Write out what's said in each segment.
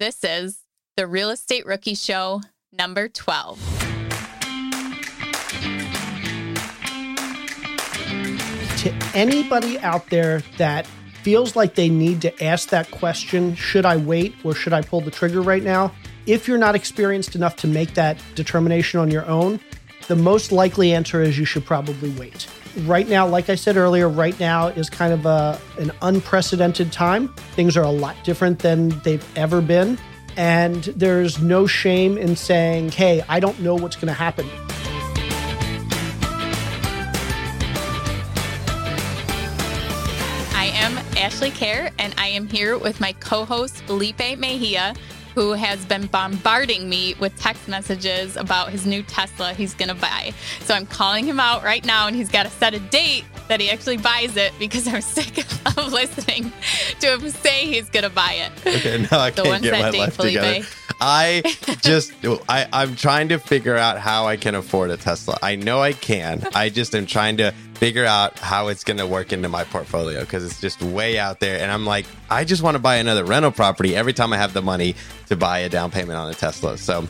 This is the Real Estate Rookie Show number 12. To anybody out there that feels like they need to ask that question, should I wait or should I pull the trigger right now? If you're not experienced enough to make that determination on your own, the most likely answer is you should probably wait. Right now, like I said earlier, right now is kind of a, an unprecedented time. Things are a lot different than they've ever been. And there's no shame in saying, hey, I don't know what's going to happen. I am Ashley Kehr, and I am here with my co host, Felipe Mejia, who has been bombarding me with text messages about his new Tesla he's going to buy. So I'm calling him out right now, and he's got to set a date that he actually buys it because I'm sick of listening to him say he's going to buy it. Okay, now I The can't get my date life together. I just, I, I'm trying to figure out how I can afford a Tesla. I know I can. I just am trying to figure out how it's going to work into my portfolio because it's just way out there. And I'm like, I just want to buy another rental property every time I have the money to buy a down payment on a Tesla. So,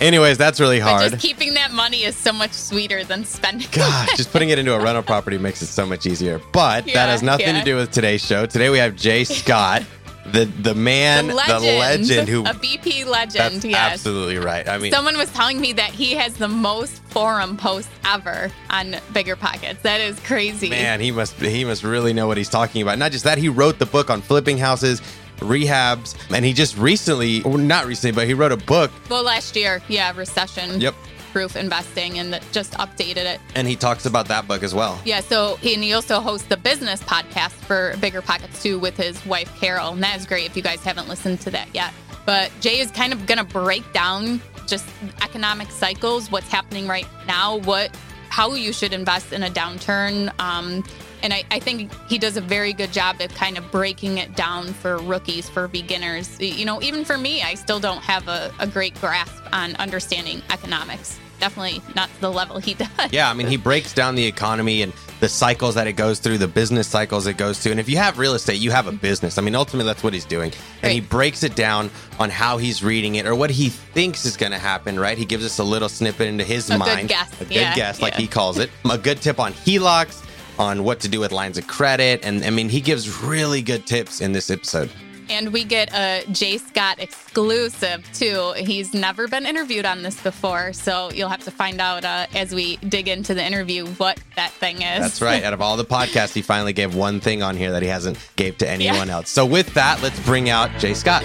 anyways, that's really But hard. just keeping that money is so much sweeter than spending. God, just putting it into a rental property makes it so much easier. But Yeah, that has nothing yeah. to do with today's show. Today we have J Scott, the the man, the the legend, legend, who a BP legend. that's yes. absolutely right. I mean, Someone was telling me that he has the most forum posts ever on BiggerPockets. That is crazy. man, he must he must really know what he's talking about. Not just that, he wrote the book on flipping houses, rehabs, and he just recently, not recently, but he wrote a book Well, last year, yeah, recession Yep. Proof investing and that just updated it. and he talks about that book as well. Yeah, so he, and he also hosts the business podcast for BiggerPockets too with his wife Carol, and that is great if you guys haven't listened to that yet. But J is kind of gonna break down just economic cycles, what's happening right now, what how you should invest in a downturn. Um, and I, I think he does a very good job of kind of breaking it down for rookies, for beginners. You know, even for me, I still don't have a, a great grasp on understanding economics. Definitely not the level he does. Yeah, I mean, he breaks down the economy and the cycles that it goes through, the business cycles it goes to. And if you have real estate, you have a business. I mean, ultimately, that's what he's doing. And he breaks it down on how he's reading it or what he thinks is going to happen, right? He gives us a little snippet into his A good mind. guess, A good yeah, guess, like yeah. he calls it. A good tip on HELOCs, on what to do with lines of credit. And I mean, he gives really good tips in this episode. And we get a J Scott exclusive too. He's never been interviewed on this before, so you'll have to find out uh, as we dig into the interview what that thing is. That's right. Out of all the podcasts, he finally gave one thing on here that he hasn't gave to anyone else. So with that, let's bring out J Scott.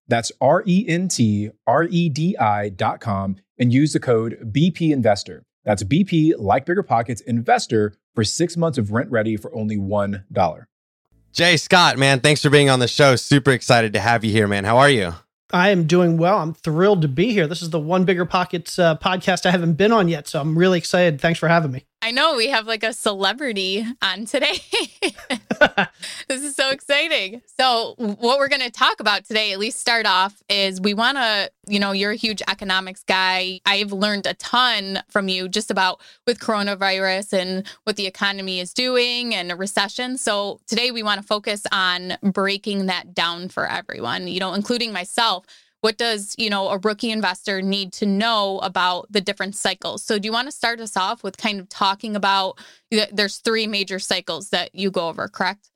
That's R E N T R E D I.com and use the code BP Investor. That's BP, like BiggerPockets, Investor for six months of RentRedi for only $1. J Scott, man, thanks for being on the show. Super excited to have you here, man. How are you? I am doing well. I'm thrilled to be here. This is the One BiggerPockets uh, podcast I haven't been on yet, so I'm really excited. Thanks for having me. I know we have like a celebrity on today. this is so exciting. So, what we're going to talk about today, at least start off, is we want to, you know, you're a huge economics guy. I've learned a ton from you just about with coronavirus and what the economy is doing and a recession. So, today we want to focus on breaking that down for everyone, you know, including myself what does you know a rookie investor need to know about the different cycles? So do you want to start us off with kind of talking about there's three major cycles that you go over correct?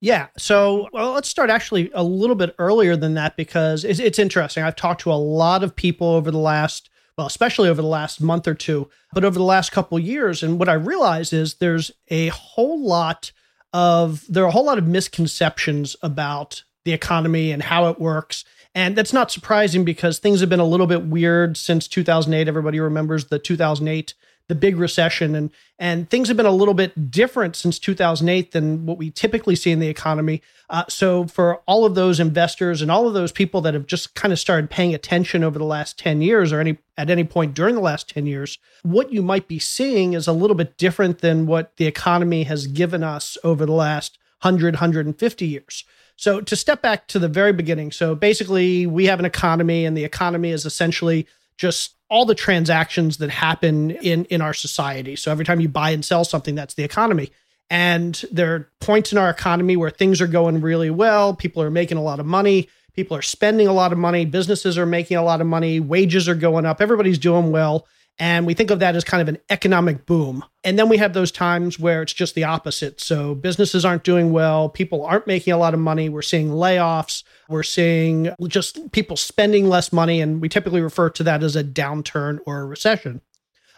Yeah so well let's start actually a little bit earlier than that because it's, it's interesting. I've talked to a lot of people over the last well especially over the last month or two but over the last couple years and what i realize is there's a whole lot of there are a whole lot of misconceptions about the economy and how it works and that's not surprising because things have been a little bit weird since 2008. Everybody remembers the 2008 the big recession and and things have been a little bit different since 2008 than what we typically see in the economy. Uh, so for all of those investors and all of those people that have just kind of started paying attention over the last 10 years or any at any point during the last 10 years, what you might be seeing is a little bit different than what the economy has given us over the last 100 150 years. So to step back to the very beginning, so basically we have an economy, and the economy is essentially just all the transactions that happen in in our society. So every time you buy and sell something, that's the economy. And there are points in our economy where things are going really well, people are making a lot of money, people are spending a lot of money, businesses are making a lot of money, wages are going up, everybody's doing well. And we think of that as kind of an economic boom. And then we have those times where it's just the opposite. So businesses aren't doing well, people aren't making a lot of money. We're seeing layoffs, we're seeing just people spending less money. And we typically refer to that as a downturn or a recession.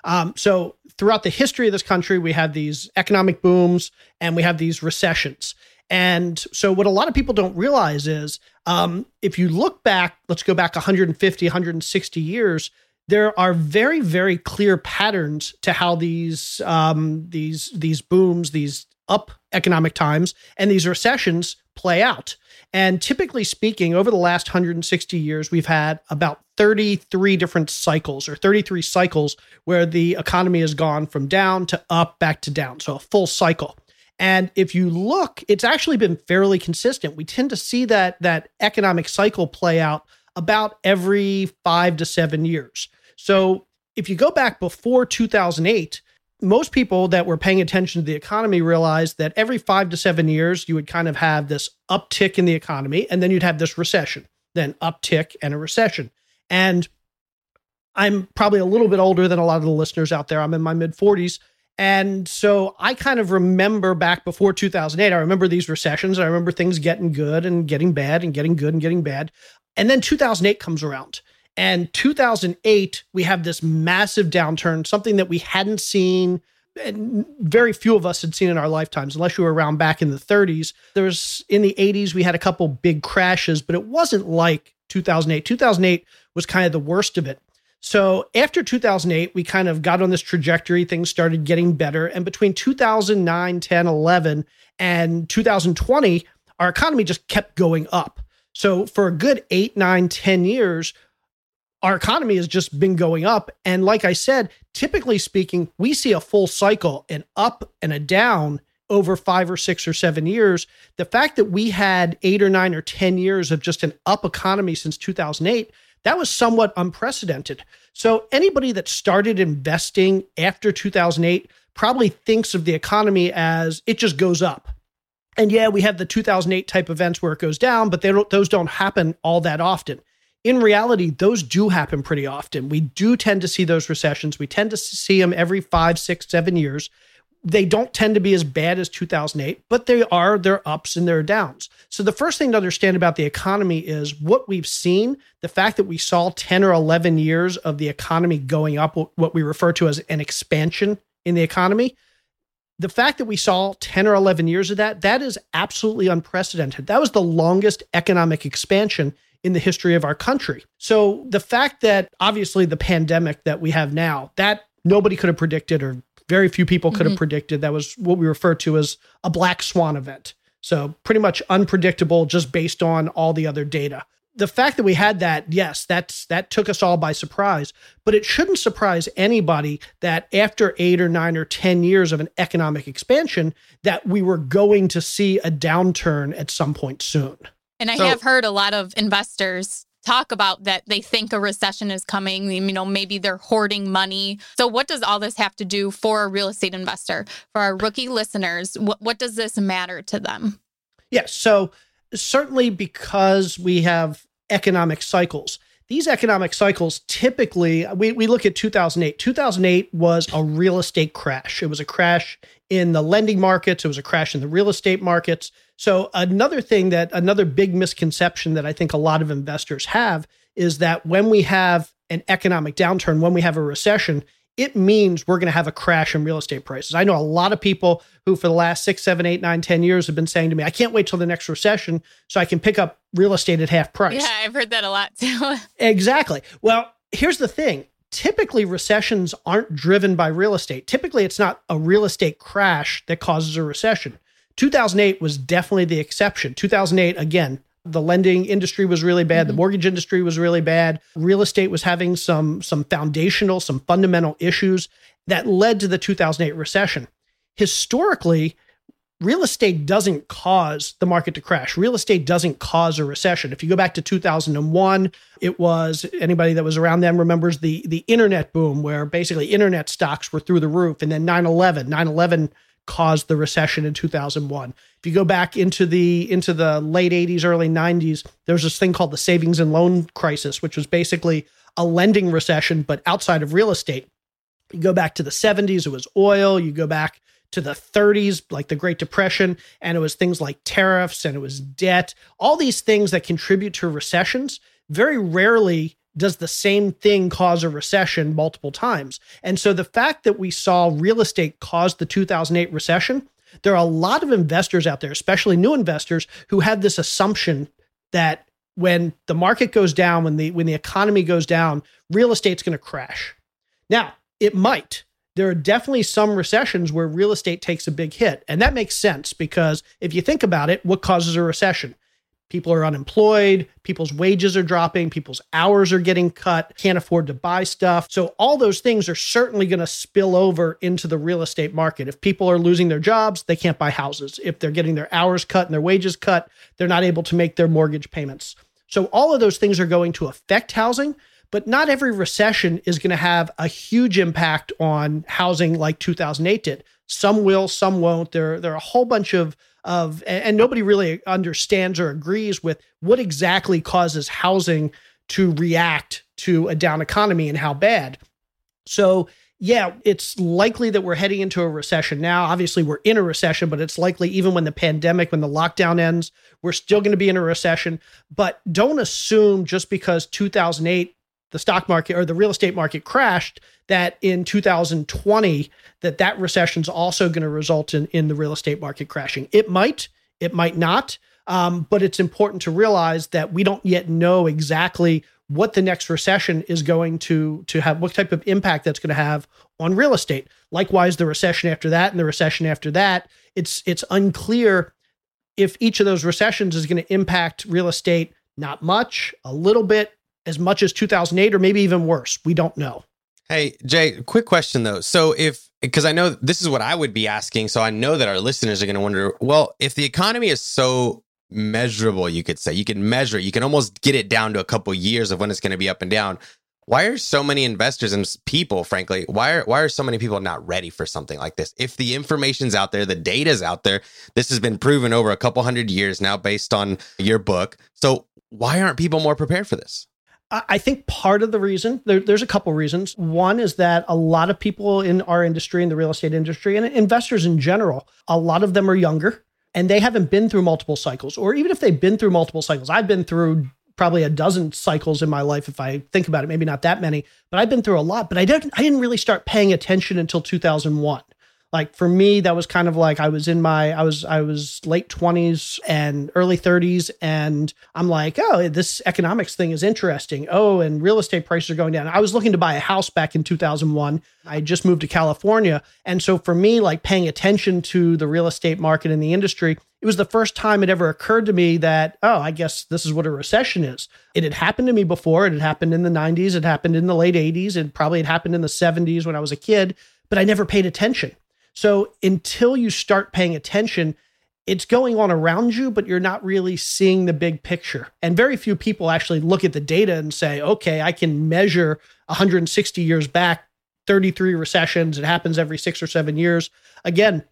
Um, so throughout the history of this country, we have these economic booms and we have these recessions. And so, what a lot of people don't realize is um, if you look back, let's go back 150, 160 years, there are very very clear patterns to how these um, these these booms these up economic times and these recessions play out. And typically speaking over the last 160 years we've had about 33 different cycles or 33 cycles where the economy has gone from down to up back to down. So a full cycle. And if you look it's actually been fairly consistent. We tend to see that that economic cycle play out about every five to seven years. So if you go back before 2008, most people that were paying attention to the economy realized that every five to seven years, you would kind of have this uptick in the economy, and then you'd have this recession, then uptick and a recession. And I'm probably a little bit older than a lot of the listeners out there. I'm in my mid 40s. And so I kind of remember back before 2008, I remember these recessions. I remember things getting good and getting bad and getting good and getting bad. And then 2008 comes around. And 2008, we have this massive downturn, something that we hadn't seen and very few of us had seen in our lifetimes, unless you were around back in the 30s. There was in the 80s, we had a couple big crashes, but it wasn't like 2008. 2008 was kind of the worst of it. So after 2008, we kind of got on this trajectory. Things started getting better. And between 2009, 10, 11, and 2020, our economy just kept going up. So for a good eight, nine, 10 years, our economy has just been going up. And like I said, typically speaking, we see a full cycle, an up and a down over five or six or seven years. The fact that we had eight or nine or 10 years of just an up economy since 2008, that was somewhat unprecedented. So anybody that started investing after 2008 probably thinks of the economy as it just goes up. And yeah, we have the 2008 type events where it goes down, but don't, those don't happen all that often. In reality, those do happen pretty often. We do tend to see those recessions. We tend to see them every five, six, seven years. They don't tend to be as bad as 2008, but they are their ups and their downs. So the first thing to understand about the economy is what we've seen, the fact that we saw 10 or 11 years of the economy going up, what we refer to as an expansion in the economy the fact that we saw 10 or 11 years of that, that is absolutely unprecedented. That was the longest economic expansion in the history of our country. So the fact that obviously the pandemic that we have now, that nobody could have predicted or very few people could mm-hmm. have predicted. That was what we refer to as a black swan event. So pretty much unpredictable just based on all the other data the fact that we had that, yes, that's that took us all by surprise. But it shouldn't surprise anybody that after eight or nine or ten years of an economic expansion, that we were going to see a downturn at some point soon. And I so, have heard a lot of investors talk about that they think a recession is coming you know maybe they're hoarding money so what does all this have to do for a real estate investor for our rookie listeners what, what does this matter to them yes so certainly because we have economic cycles. These economic cycles typically, we, we look at 2008. 2008 was a real estate crash. It was a crash in the lending markets, it was a crash in the real estate markets. So, another thing that, another big misconception that I think a lot of investors have is that when we have an economic downturn, when we have a recession, it means we're going to have a crash in real estate prices. I know a lot of people who, for the last six, seven, eight, nine, ten years, have been saying to me, I can't wait till the next recession so I can pick up real estate at half price. Yeah, I've heard that a lot too. exactly. Well, here's the thing typically recessions aren't driven by real estate. Typically, it's not a real estate crash that causes a recession. 2008 was definitely the exception. 2008, again, the lending industry was really bad. Mm-hmm. The mortgage industry was really bad. Real estate was having some some foundational, some fundamental issues that led to the 2008 recession. Historically, real estate doesn't cause the market to crash. Real estate doesn't cause a recession. If you go back to 2001, it was anybody that was around then remembers the the internet boom where basically internet stocks were through the roof and then 9/11, 9/11 caused the recession in 2001. If you go back into the into the late 80s, early 90s, there was this thing called the savings and loan crisis, which was basically a lending recession, but outside of real estate. You go back to the 70s, it was oil. You go back to the 30s, like the Great Depression, and it was things like tariffs and it was debt, all these things that contribute to recessions. Very rarely does the same thing cause a recession multiple times. And so the fact that we saw real estate cause the 2008 recession, there are a lot of investors out there, especially new investors, who had this assumption that when the market goes down, when the when the economy goes down, real estate's going to crash. Now, it might. There are definitely some recessions where real estate takes a big hit, and that makes sense because if you think about it, what causes a recession? People are unemployed, people's wages are dropping, people's hours are getting cut, can't afford to buy stuff. So, all those things are certainly going to spill over into the real estate market. If people are losing their jobs, they can't buy houses. If they're getting their hours cut and their wages cut, they're not able to make their mortgage payments. So, all of those things are going to affect housing, but not every recession is going to have a huge impact on housing like 2008 did. Some will, some won't. There, there are a whole bunch of of and nobody really understands or agrees with what exactly causes housing to react to a down economy and how bad. So, yeah, it's likely that we're heading into a recession now. Obviously, we're in a recession, but it's likely even when the pandemic, when the lockdown ends, we're still going to be in a recession. But don't assume just because 2008 the stock market or the real estate market crashed that in 2020 that that recession is also going to result in in the real estate market crashing. It might it might not um, but it's important to realize that we don't yet know exactly what the next recession is going to to have what type of impact that's going to have on real estate. Likewise the recession after that and the recession after that it's it's unclear if each of those recessions is going to impact real estate not much a little bit as much as 2008 or maybe even worse we don't know Hey, J, quick question though. So if because I know this is what I would be asking, so I know that our listeners are going to wonder, well, if the economy is so measurable, you could say, you can measure it, you can almost get it down to a couple years of when it's going to be up and down. Why are so many investors and people, frankly, why are why are so many people not ready for something like this? If the information's out there, the data's out there, this has been proven over a couple hundred years now based on your book. So why aren't people more prepared for this? I think part of the reason there, there's a couple reasons. One is that a lot of people in our industry, in the real estate industry, and investors in general, a lot of them are younger and they haven't been through multiple cycles. Or even if they've been through multiple cycles, I've been through probably a dozen cycles in my life if I think about it, maybe not that many, but I've been through a lot. But I didn't I didn't really start paying attention until 2001 like for me that was kind of like i was in my i was i was late 20s and early 30s and i'm like oh this economics thing is interesting. Oh and real estate prices are going down. I was looking to buy a house back in 2001 i just moved to california. And so for me like paying attention to the real estate market and the industry it was the first time it ever occurred to me that oh i guess this is what a recession is. It had happened to me before. It had happened in the 90s it happened in the late 80s it probably had happened in the 70s when i was a kid but i never paid attention so until you start paying attention, it's going on around you, but you're not really seeing the big picture. And very few people actually look at the data and say, okay, I can measure 160 years back, 33 recessions. It happens every six or seven years. Again,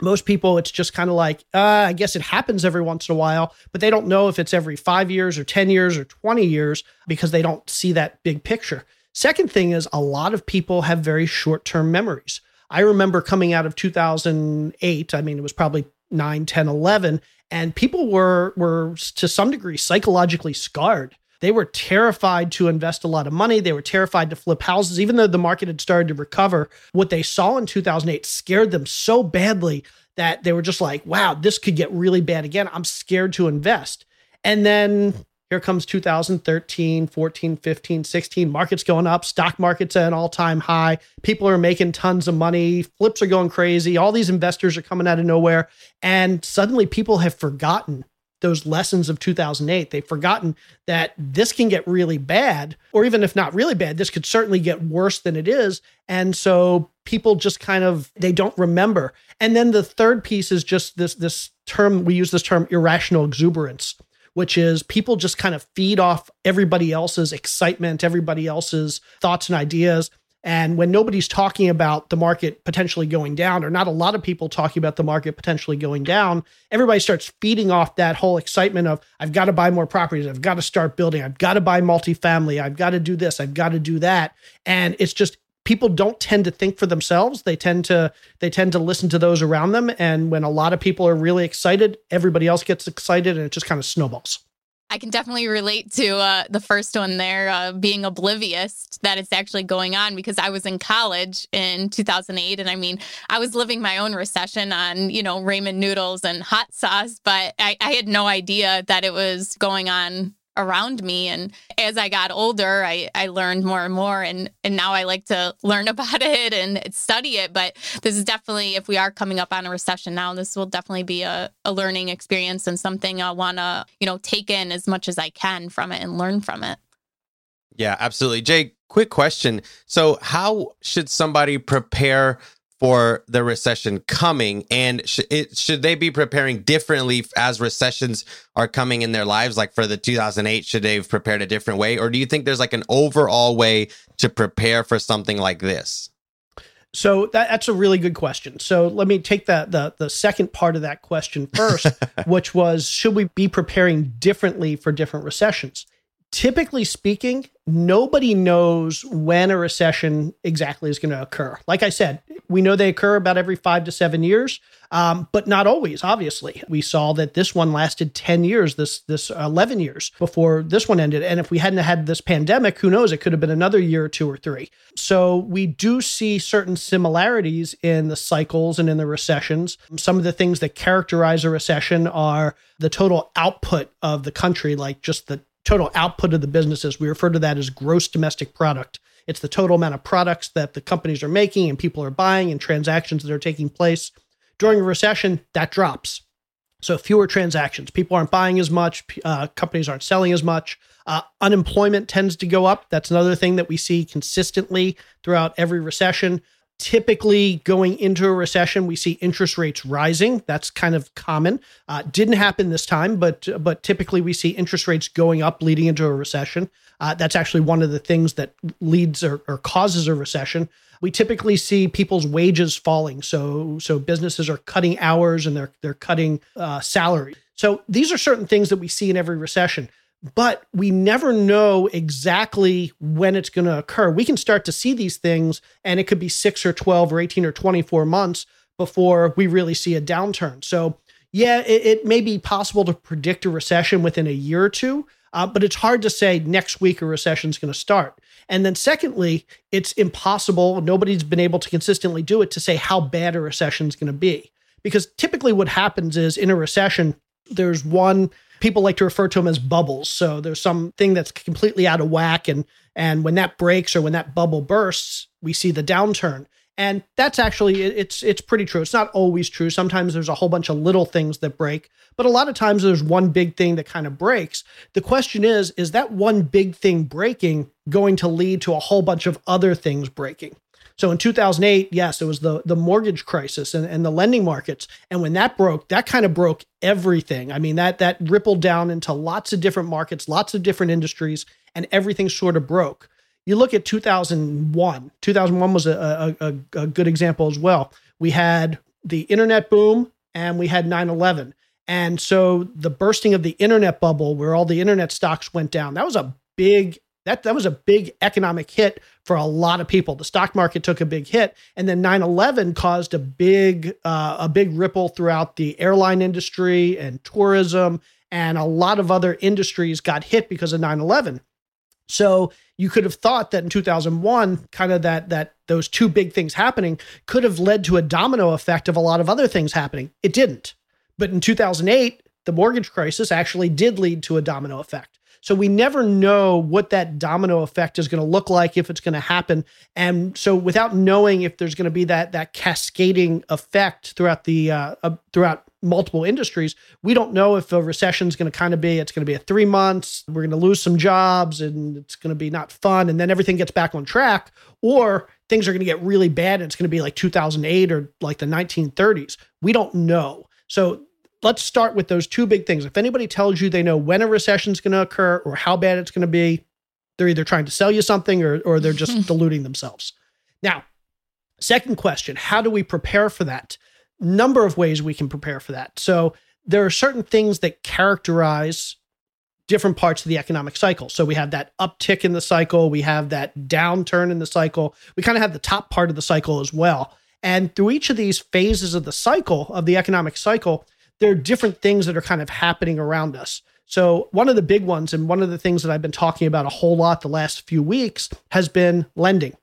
most people, it's just kind of like, uh, I guess it happens every once in a while, but they don't know if it's every five years or 10 years or 20 years because they don't see that big picture. Second thing is, a lot of people have very short term memories. I remember coming out of 2008, I mean, it was probably 9, 10, 11, and people were, were to some degree psychologically scarred. They were terrified to invest a lot of money. They were terrified to flip houses. Even though the market had started to recover, what they saw in 2008 scared them so badly that they were just like, wow, this could get really bad again. I'm scared to invest. And then here comes 2013, 14, 15, 16. Markets going up, stock market's at an all time high. People are making tons of money. Flips are going crazy. All these investors are coming out of nowhere. And suddenly people have forgotten those lessons of 2008. They've forgotten that this can get really bad, or even if not really bad, this could certainly get worse than it is. And so people just kind of they don't remember. And then the third piece is just this this term we use this term irrational exuberance which is people just kind of feed off everybody else's excitement, everybody else's thoughts and ideas. And when nobody's talking about the market potentially going down, or not a lot of people talking about the market potentially going down, everybody starts feeding off that whole excitement of, I've got to buy more properties. I've got to start building. I've got to buy multifamily. I've got to do this. I've got to do that. And it's just people don't tend to think for themselves. They tend to they tend to listen to those around them. And when a lot of people are really excited everybody else gets excited and it just kind of snowballs. I can definitely relate to uh, the first one there, uh, being oblivious that it's actually going on because I was in college in 2008. And I mean, I was living my own recession on, you know, ramen noodles and hot sauce, but I, I had no idea that it was going on around me. And as i got older i i learned more and more and and now i like to learn about it and study it. But this is definitely if we are coming up on a recession now this will definitely be a, a learning experience and something i want to you know take in as much as i can from it and learn from it. Yeah absolutely. J quick question. So how should somebody prepare for the recession coming and sh- it, should they be preparing differently as recessions are coming in their lives like for the 2008 should they have prepared a different way or do you think there's like an overall way to prepare for something like this so that, that's a really good question. So let me take that the the second part of that question first, which was should we be preparing differently for different recessions? Typically speaking, nobody knows when a recession exactly is going to occur. Like I said, we know they occur about every five to seven years, um, but not always. Obviously, we saw that this one lasted ten years, this this eleven years before this one ended. And if we hadn't had this pandemic, who knows? It could have been another year or two or three. So we do see certain similarities in the cycles and in the recessions. Some of the things that characterize a recession are the total output of the country, like just the total output of the businesses. We refer to that as gross domestic product. It's the total amount of products that the companies are making and people are buying and transactions that are taking place. During a recession, that drops. So fewer transactions. People aren't buying as much. Uh, companies aren't selling as much. Uh, unemployment tends to go up. That's another thing that we see consistently throughout every recession. Typically, going into a recession, we see interest rates rising. That's kind of common. Uh, didn't happen this time, but but typically we see interest rates going up leading into a recession. Uh, that's actually one of the things that leads or, or causes a recession. We typically see people's wages falling, so so businesses are cutting hours and they're they're cutting uh, salary. So these are certain things that we see in every recession but we never know exactly when it's going to occur. We can start to see these things, and it could be six or 12 or 18 or 24 months before we really see a downturn. So, yeah, it, it may be possible to predict a recession within a year or two, uh, but it's hard to say next week a recession is going to start. And then, secondly, it's impossible, nobody's been able to consistently do it to say how bad a recession is going to be. Because typically, what happens is in a recession, there's one people like to refer to them as bubbles. So there's something that's completely out of whack, and and when that breaks or when that bubble bursts, we see the downturn. And that's actually it's it's pretty true. It's not always true. Sometimes there's a whole bunch of little things that break, but a lot of times there's one big thing that kind of breaks. The question is, is that one big thing breaking going to lead to a whole bunch of other things breaking? So in 2008, yes, it was the the mortgage crisis and, and the lending markets. And when that broke, that kind of broke everything. I mean, that that rippled down into lots of different markets, lots of different industries, and everything sort of broke. You look at 2001. 2001 was a, a, a good example as well. We had the internet boom and we had 9/11. And so the bursting of the internet bubble, where all the internet stocks went down, that was a big that that was a big economic hit for a lot of people. The stock market took a big hit, and then 9/11 caused a big uh, a big ripple throughout the airline industry and tourism, and a lot of other industries got hit because of 9/11. So you could have thought that in 2001, kind of that that those two big things happening could have led to a domino effect of a lot of other things happening. It didn't. But in 2008, the mortgage crisis actually did lead to a domino effect. So we never know what that domino effect is going to look like if it's going to happen. And so without knowing if there's going to be that that cascading effect throughout the uh, uh, throughout multiple industries, we don't know if a recession is going to kind of be it's going to be a 3 months, we're going to lose some jobs and it's going to be not fun and then everything gets back on track or things are going to get really bad and it's going to be like 2008 or like the 1930s. We don't know. So let's start with those two big things. If anybody tells you they know when a recession is going to occur or how bad it's going to be, they're either trying to sell you something or, or they're just deluding themselves. Now, second question How do we prepare for that? Number of ways we can prepare for that. So, there are certain things that characterize different parts of the economic cycle. So, we have that uptick in the cycle, we have that downturn in the cycle, we kind of have the top part of the cycle as well. And through each of these phases of the cycle, of the economic cycle, there are different things that are kind of happening around us. So, one of the big ones, and one of the things that I've been talking about a whole lot the last few weeks, has been lending.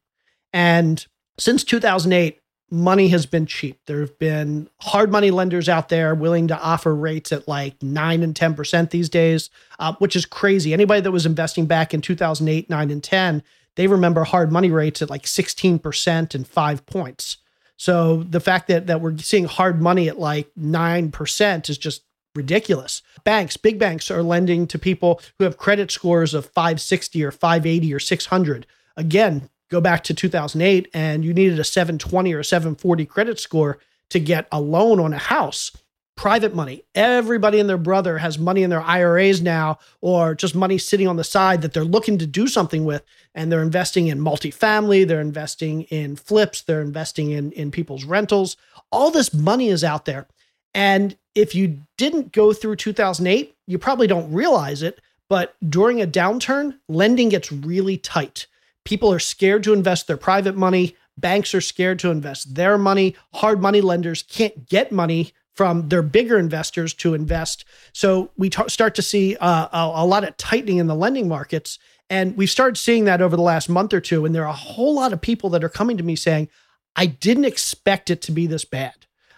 And since 2008, money has been cheap. There have been hard money lenders out there willing to offer rates at like 9 and 10% these days, uh, which is crazy. Anybody that was investing back in 2008, 9, and 10, they remember hard money rates at like 16% and five points. So the fact that that we're seeing hard money at like 9% is just ridiculous. Banks, big banks are lending to people who have credit scores of 560 or 580 or 600. Again, go back to 2008 and you needed a 720 or 740 credit score to get a loan on a house private money. Everybody and their brother has money in their IRAs now, or just money sitting on the side that they're looking to do something with. And they're investing in multifamily, they're investing in flips, they're investing in, in people's rentals. All this money is out there. And if you didn't go through 2008, you probably don't realize it. But during a downturn, lending gets really tight. People are scared to invest their private money. Banks are scared to invest their money. Hard money lenders can't get money from their bigger investors to invest. So we t- start to see uh, a, a, lot of tightening in the lending markets. And we've started seeing that over the last month or two. And there are a whole lot of people that are coming to me saying, I didn't expect it to be this bad.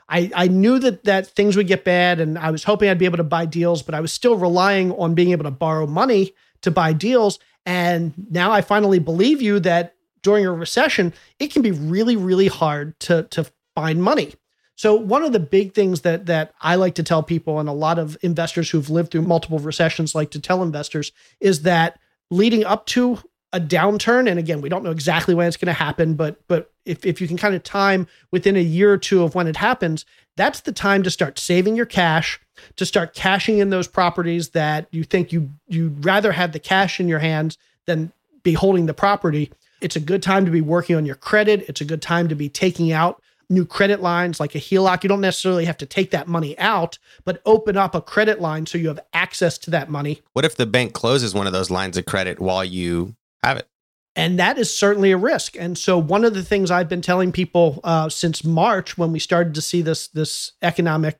I, I knew that that things would get bad and I was hoping I'd be able to buy deals, but I was still relying on being able to borrow money to buy deals. And now I finally believe you that during a recession, it can be really, really hard to, to find money. So one of the big things that that I like to tell people, and a lot of investors who've lived through multiple recessions like to tell investors, is that leading up to a downturn, and again, we don't know exactly when it's going to happen, but but if, if you can kind of time within a year or two of when it happens, that's the time to start saving your cash, to start cashing in those properties that you think you you'd rather have the cash in your hands than be holding the property. It's a good time to be working on your credit. It's a good time to be taking out new credit lines like a HELOC. You don't necessarily have to take that money out, but open up a credit line so you have access to that money. What if the bank closes one of those lines of credit while you have it? And that is certainly a risk. And so, one of the things I've been telling people uh, since March, when we started to see this this economic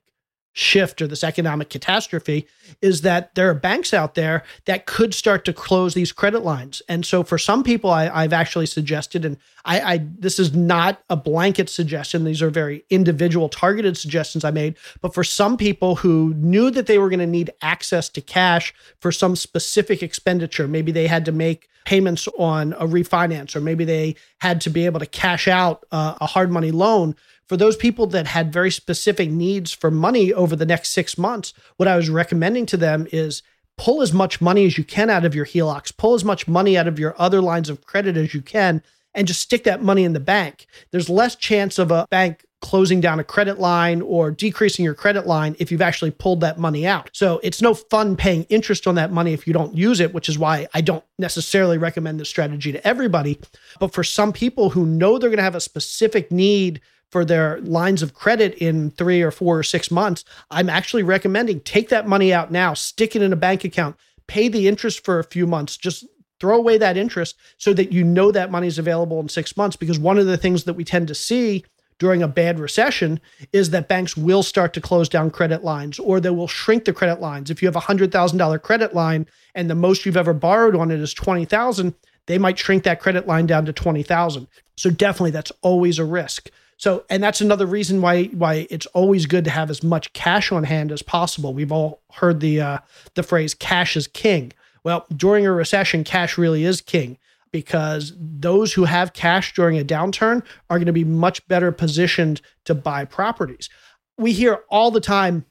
shift or this economic catastrophe is that there are banks out there that could start to close these credit lines. And so for some people, I, have actually suggested, and I, I this is not a blanket suggestion. These are very individual targeted suggestions I made. But for some people who knew that they were going to need access to cash for some specific expenditure, maybe they had to make payments on a refinance, or maybe they had to be able to cash out uh, a hard money loan for those people that had very specific needs for money over the next six months, what I was recommending to them is pull as much money as you can out of your HELOCs, pull as much money out of your other lines of credit as you can, and just stick that money in the bank. There's less chance of a bank closing down a credit line or decreasing your credit line if you've actually pulled that money out. So it's no fun paying interest on that money if you don't use it, which is why I don't necessarily recommend this strategy to everybody. But for some people who know they're going to have a specific need for their lines of credit in three or four or six months, I'm actually recommending take that money out now, stick it in a bank account, pay the interest for a few months, just throw away that interest so that you know that money is available in six months. Because one of the things that we tend to see during a bad recession is that banks will start to close down credit lines or they will shrink the credit lines. If you have a $100,000 credit line and the most you've ever borrowed on it is 20,000, they might shrink that credit line down to 20,000. So definitely that's always a risk. So, and that's another reason why why it's always good to have as much cash on hand as possible. We've all heard the uh, the phrase "cash is king." Well, during a recession, cash really is king because those who have cash during a downturn are going to be much better positioned to buy properties. We hear all the time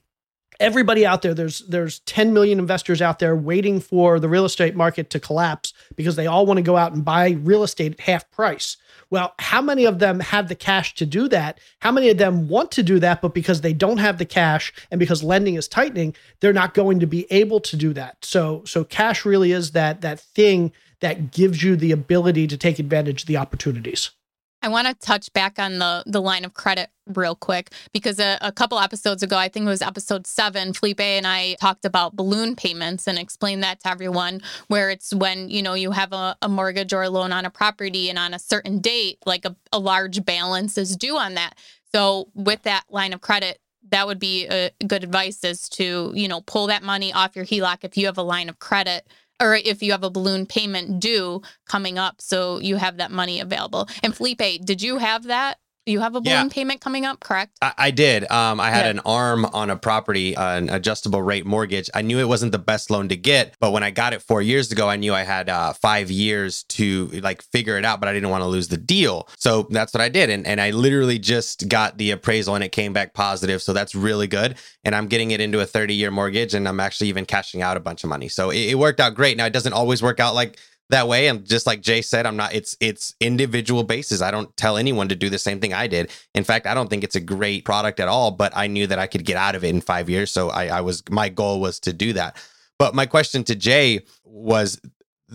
everybody out there there's there's 10 million investors out there waiting for the real estate market to collapse because they all want to go out and buy real estate at half price well how many of them have the cash to do that? How many of them want to do that but because they don't have the cash and because lending is tightening they're not going to be able to do that. So so cash really is that that thing that gives you the ability to take advantage of the opportunities I want to touch back on the the line of credit real quick because a, a, couple episodes ago, I think it was episode seven, Felipe and I talked about balloon payments and explained that to everyone, where it's when you know you have a, a mortgage or a loan on a property and on a certain date, like a, a large balance is due on that. So with that line of credit, that would be a good advice is to you know pull that money off your HELOC if you have a line of credit or if you have a balloon payment due coming up, so you have that money available. And Felipe, did you have that? You have a balloon yeah. payment coming up, correct? I, I did. Um, I had yeah. an arm on a property, uh, an adjustable rate mortgage. I knew it wasn't the best loan to get, but when I got it four years ago, I knew I had uh, five years to like figure it out, but I didn't want to lose the deal. So that's what I did. And, and I literally just got the appraisal and it came back positive. So that's really good. And I'm getting it into a 30 year mortgage and I'm actually even cashing out a bunch of money. So it, it worked out great. Now, it doesn't always work out like that way. And just like J said i'm not it's it's individual basis. I don't tell anyone to do the same thing i did. In fact i don't think it's a great product at all but i knew that i could get out of it in five years. So i, I was my goal was to do that. But my question to J was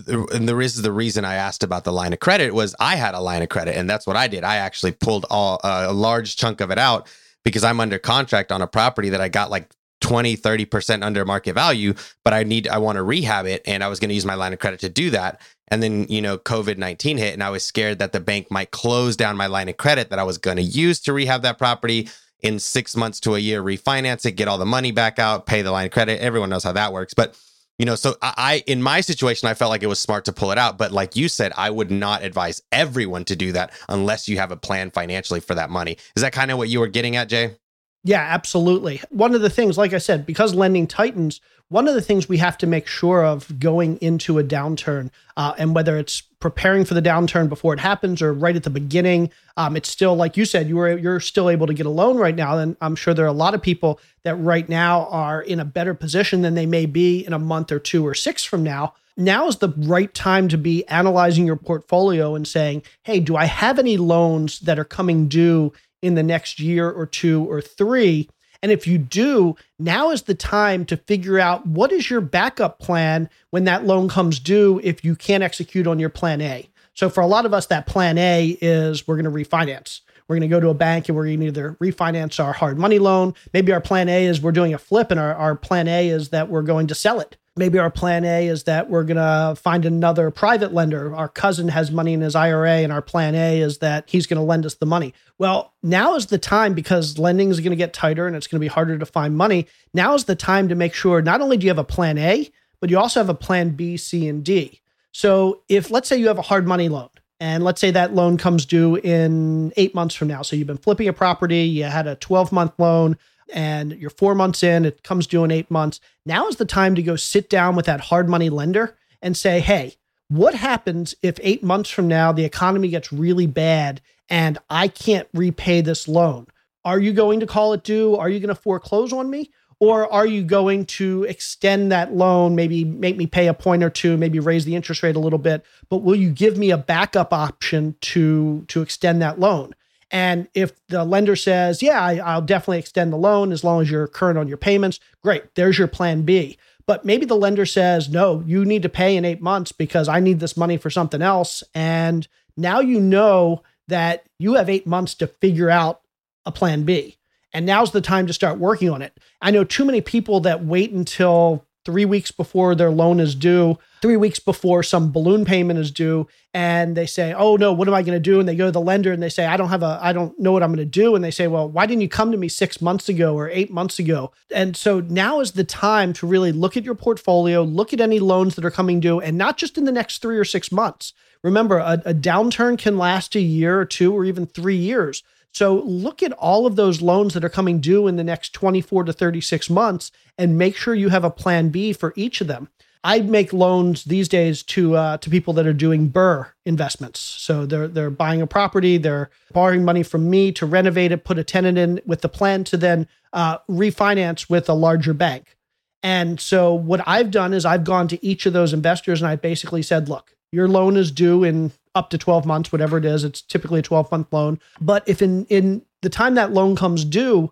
and there is the reason I asked about the line of credit was I had a line of credit and that's what I did. I actually pulled all uh, a large chunk of it out because I'm under contract on a property that I got like 20 30% under market value but i need i want to rehab it and i was going to use my line of credit to do that. And then you know covid-19 hit and i was scared that the bank might close down my line of credit that i was going to use to rehab that property. In six months to a year refinance it get all the money back out pay the line of credit. Everyone knows how that works. But you know so i in my situation i felt like it was smart to pull it out. But like you said i would not advise everyone to do that unless you have a plan financially for that money. Is that kind of what you were getting at J Yeah, absolutely. One of the things, like I said, because lending tightens, one of the things we have to make sure of going into a downturn, uh, and whether it's preparing for the downturn before it happens or right at the beginning, um, it's still like you said, you were you're still able to get a loan right now, and I'm sure there are a lot of people that right now are in a better position than they may be in a month or two or six from now. Now is the right time to be analyzing your portfolio and saying, "Hey, do I have any loans that are coming due in the next year or two or three. And if you do, now is the time to figure out what is your backup plan when that loan comes due if you can't execute on your plan A. So for a lot of us, that plan A is we're going to refinance. We're going to go to a bank and we're going to either refinance our hard money loan. Maybe our plan A is we're doing a flip and our, our plan A is that we're going to sell it. Maybe our plan A is that we're going to find another private lender. Our cousin has money in his IRA, and our plan A is that he's going to lend us the money. Well, now is the time because lending is going to get tighter and it's going to be harder to find money. Now is the time to make sure not only do you have a plan A, but you also have a plan B, C, and D. So if let's say you have a hard money loan, and let's say that loan comes due in eight months from now. So you've been flipping a property, you had a 12 month loan, and you're four months in, it comes due in eight months. Now is the time to go sit down with that hard money lender and say, hey, what happens if eight months from now the economy gets really bad and I can't repay this loan? Are you going to call it due? Are you going to foreclose on me? Or are you going to extend that loan, maybe make me pay a point or two, maybe raise the interest rate a little bit, but will you give me a backup option to to extend that loan? And if the lender says, yeah, I, will definitely extend the loan as long as you're current on your payments, great, there's your plan B. But maybe the lender says, no, you need to pay in eight months because I need this money for something else. And now you know that you have eight months to figure out a plan B. And now's the time to start working on it. I know too many people that wait until three weeks before their loan is due, three weeks before some balloon payment is due, and they say, "Oh no, what am I going to do?" And they go to the lender and they say, "I don't have a, I don't know what I'm going to do." And they say, "Well, why didn't you come to me six months ago or eight months ago?" And so now is the time to really look at your portfolio, look at any loans that are coming due, and not just in the next three or six months. Remember, a, a downturn can last a year or two or even three years. So look at all of those loans that are coming due in the next 24 to 36 months and make sure you have a plan B for each of them. I make loans these days to uh, to people that are doing BRRRR investments. So they're they're buying a property, they're borrowing money from me to renovate it, put a tenant in with the plan to then uh, refinance with a larger bank. And so what I've done is I've gone to each of those investors and I basically said, look, your loan is due in up to 12 months, whatever it is. It's typically a 12 month loan. But if in, in the time that loan comes due,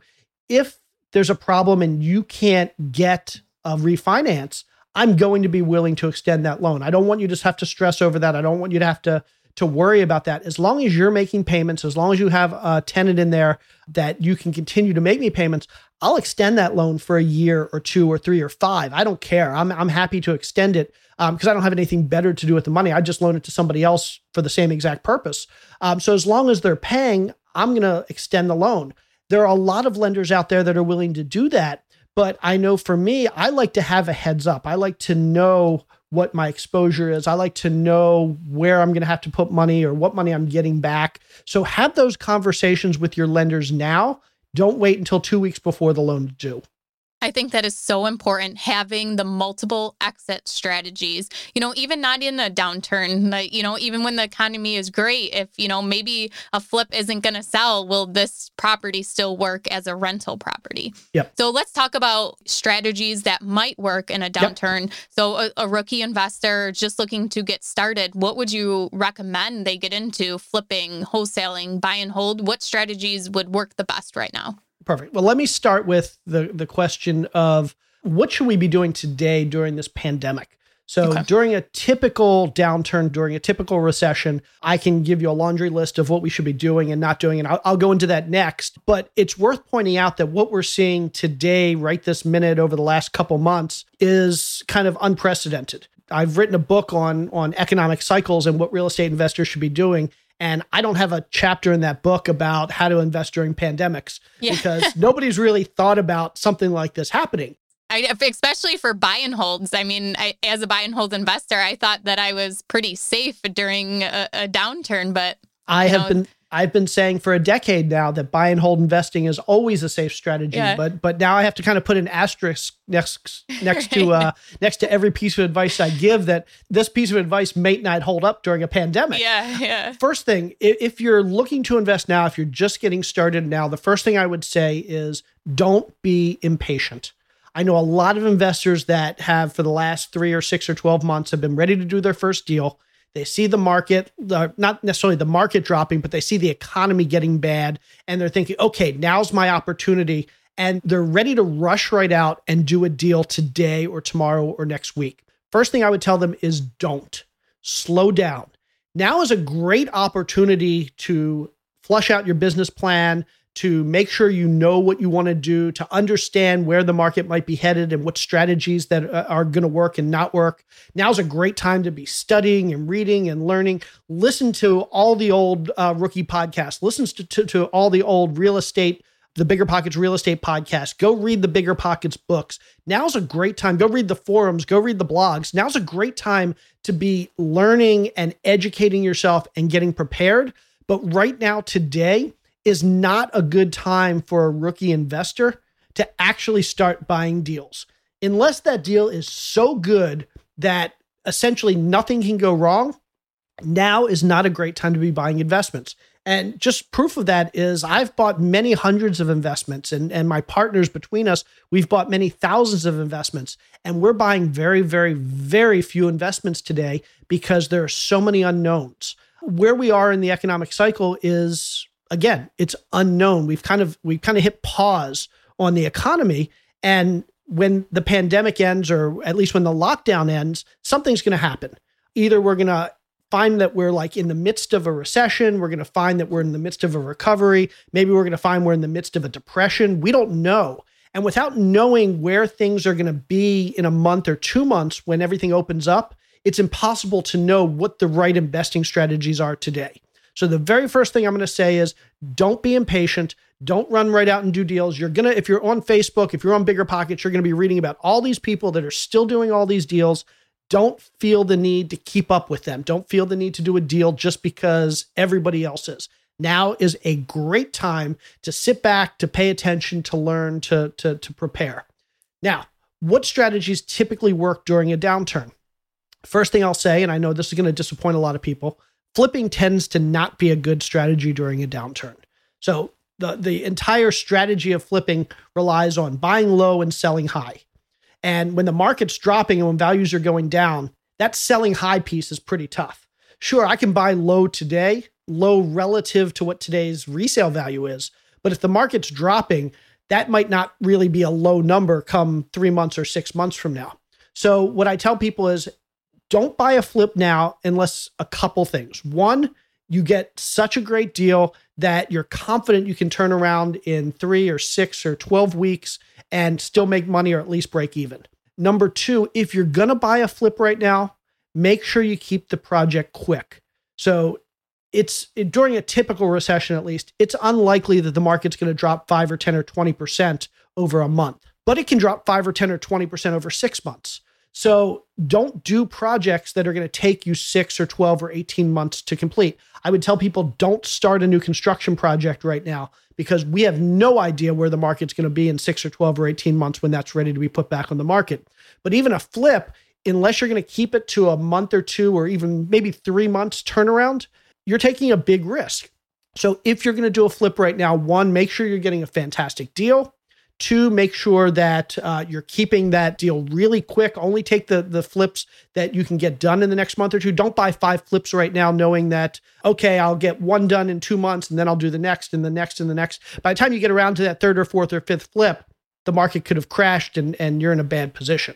if there's a problem and you can't get a refinance, I'm going to be willing to extend that loan. I don't want you to have to stress over that. I don't want you to have to to worry about that. As long as you're making payments, as long as you have a tenant in there that you can continue to make me payments, I'll extend that loan for a year or two or three or five. I don't care. I'm I'm happy to extend it because um, I don't have anything better to do with the money. I just loan it to somebody else for the same exact purpose. Um, so as long as they're paying, I'm going to extend the loan. There are a lot of lenders out there that are willing to do that. But I know for me, I like to have a heads up. I like to know what my exposure is. I like to know where I'm going to have to put money or what money I'm getting back. So have those conversations with your lenders now. Don't wait until two weeks before the loan due. I think that is so important having the multiple exit strategies. You know, even not in a downturn, like, you know, even when the economy is great, if, you know, maybe a flip isn't going to sell, will this property still work as a rental property? Yep. So let's talk about strategies that might work in a downturn. Yep. So a, a rookie investor just looking to get started, what would you recommend they get into flipping, wholesaling, buy and hold? What strategies would work the best right now? Perfect. Well, let me start with the the question of what should we be doing today during this pandemic? So, okay. during a typical downturn, during a typical recession, I can give you a laundry list of what we should be doing and not doing. And I'll, I'll, go into that next. But it's worth pointing out that what we're seeing today, right this minute, over the last couple months, is kind of unprecedented. I've written a book on, on economic cycles and what real estate investors should be doing. And I don't have a chapter in that book about how to invest during pandemics yeah. because nobody's really thought about something like this happening. I, especially for buy and holds. I mean, I, as a buy and hold investor, I thought that I was pretty safe during a, a downturn, but I have know, been I've been saying for a decade now that buy and hold investing is always a safe strategy, Yeah. but but now I have to kind of put an asterisk next next to uh next to every piece of advice I give that this piece of advice may not hold up during a pandemic. Yeah, yeah. First thing, if you're looking to invest now, if you're just getting started now, the first thing I would say is don't be impatient. I know a lot of investors that have, for the last three or six or 12 months, have been ready to do their first deal. They see the market, uh, not necessarily the market dropping, but they see the economy getting bad. And they're thinking, okay, now's my opportunity. And they're ready to rush right out and do a deal today or tomorrow or next week. First thing I would tell them is don't slow down. Now is a great opportunity to flush out your business plan, to make sure you know what you want to do, to understand where the market might be headed and what strategies that uh, are going to work and not work. Now's a great time to be studying and reading and learning. Listen to all the old uh, rookie podcasts. Listen to, to, to all the old real estate the BiggerPockets Real Estate Podcast. Go read the BiggerPockets books. Now's a great time. Go read the forums, go read the blogs. Now's a great time to be learning and educating yourself and getting prepared. But right now, today, is not a good time for a rookie investor to actually start buying deals. Unless that deal is so good that essentially nothing can go wrong, now is not a great time to be buying investments. And just proof of that is I've bought many hundreds of investments, and, and my partners between us, we've bought many thousands of investments. And we're buying very, very, very few investments today because there are so many unknowns. Where we are in the economic cycle is again, it's unknown. We've kind of we kind of hit pause on the economy. And when the pandemic ends, or at least when the lockdown ends, something's gonna happen. Either we're gonna find that we're like in the midst of a recession. We're going to find that we're in the midst of a recovery. Maybe we're going to find we're in the midst of a depression. We don't know. And without knowing where things are going to be in a month or two months when everything opens up, it's impossible to know what the right investing strategies are today. So the very first thing I'm going to say is don't be impatient. Don't run right out and do deals. You're going to, if you're on Facebook, if you're on BiggerPockets, you're going to be reading about all these people that are still doing all these deals don't feel the need to keep up with them. Don't feel the need to do a deal just because everybody else is. Now is a great time to sit back, to pay attention, to learn, to, to, to prepare. Now, what strategies typically work during a downturn? First thing I'll say, and I know this is going to disappoint a lot of people, flipping tends to not be a good strategy during a downturn. So the, the entire strategy of flipping relies on buying low and selling high. And when the market's dropping and when values are going down, that selling high piece is pretty tough. Sure, I can buy low today, low relative to what today's resale value is. But if the market's dropping, that might not really be a low number come three months or six months from now. So, what I tell people is don't buy a flip now unless a couple things. One, you get such a great deal that you're confident you can turn around in three or six or 12 weeks and still make money or at least break even. Number two, if you're going to buy a flip right now, make sure you keep the project quick. So it's it, during a typical recession, at least, it's unlikely that the market's going to drop five or 10 or 20% over a month, but it can drop five or 10 or 20% over six months. So don't do projects that are going to take you six or 12 or 18 months to complete. I would tell people don't start a new construction project right now because we have no idea where the market's going to be in six or 12 or 18 months when that's ready to be put back on the market. But even a flip, unless you're going to keep it to a month or two or even maybe three months turnaround, you're taking a big risk. So if you're going to do a flip right now, one, make sure you're getting a fantastic deal. Two, make sure that uh, you're keeping that deal really quick. Only take the the flips that you can get done in the next month or two. Don't buy five flips right now, knowing that okay, I'll get one done in two months, and then I'll do the next, and the next, and the next. By the time you get around to that third or fourth or fifth flip, the market could have crashed, and and you're in a bad position.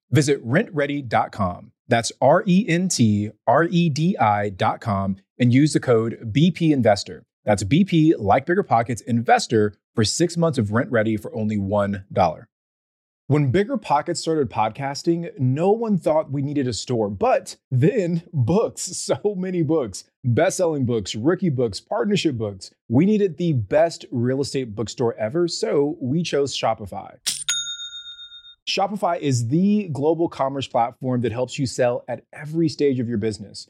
Visit rentredi.com. That's R E N T R E D I.com and use the code BP Investor. That's BP, like BiggerPockets, Investor for six months of RentRedi for only $1. When BiggerPockets started podcasting, no one thought we needed a store, but then books, so many books, best selling books, rookie books, partnership books. We needed the best real estate bookstore ever, so we chose Shopify. Shopify is the global commerce platform that helps you sell at every stage of your business.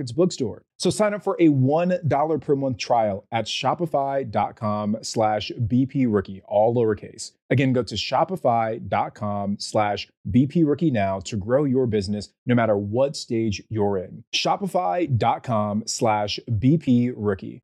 pockets bookstore. So sign up for a $1 per month trial at shopify.com slash BP rookie, all lowercase. Again, go to shopify.com slash BP rookie now to grow your business no matter what stage you're in. Shopify.com slash BP rookie.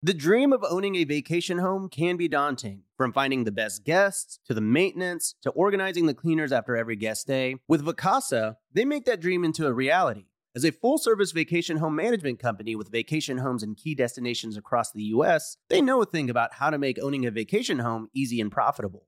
The dream of owning a vacation home can be daunting. From finding the best guests, to the maintenance, to organizing the cleaners after every guest day. with Vacasa, they make that dream into a reality. As a full service vacation home management company with vacation homes in key destinations across the US, they know a thing about how to make owning a vacation home easy and profitable.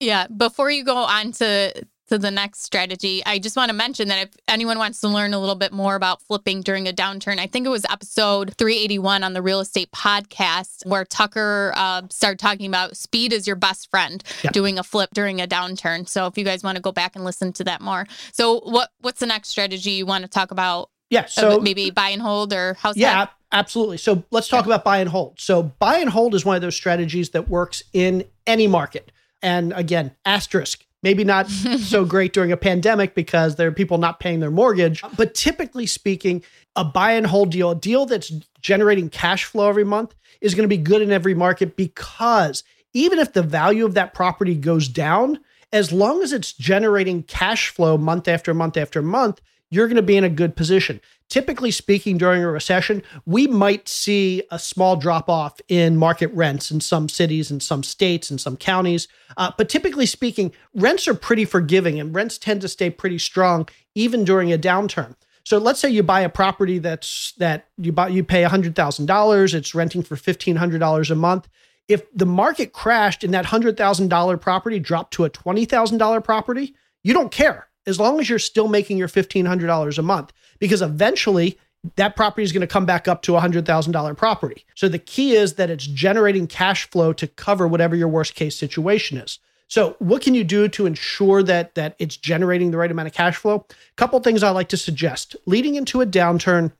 Yeah. Before you go on to to the next strategy, I just want to mention that if anyone wants to learn a little bit more about flipping during a downturn, I think it was episode 381 on the real estate podcast where Tucker uh, started talking about speed is your best friend Yeah. doing a flip during a downturn. So if you guys want to go back and listen to that more. So what what's the next strategy you want to talk about? Yeah. Uh, So maybe buy and hold or how's Yeah, that? absolutely. So let's talk about buy and hold. So buy and hold is one of those strategies that works in any market. And again, asterisk, maybe not so great during a pandemic because there are people not paying their mortgage. But typically speaking, a buy and hold deal, a deal that's generating cash flow every month, is going to be good in every market because even if the value of that property goes down, as long as it's generating cash flow month after month after month, you're going to be in a good position. Typically speaking, during a recession, we might see a small drop off in market rents in some cities, in some states, in some counties. Uh, but typically speaking, rents are pretty forgiving and rents tend to stay pretty strong even during a downturn. So let's say you buy a property that's that you buy you pay $100,000, it's renting for $1500 a month. If the market crashed and that $100,000 property dropped to a $20,000 property, you don't care as long as you're still making your $1,500 a month because eventually that property is going to come back up to a $100,000 property. So the key is that it's generating cash flow to cover whatever your worst case situation is. So what can you do to ensure that that it's generating the right amount of cash flow? A couple things I like to suggest. Leading into a downturn,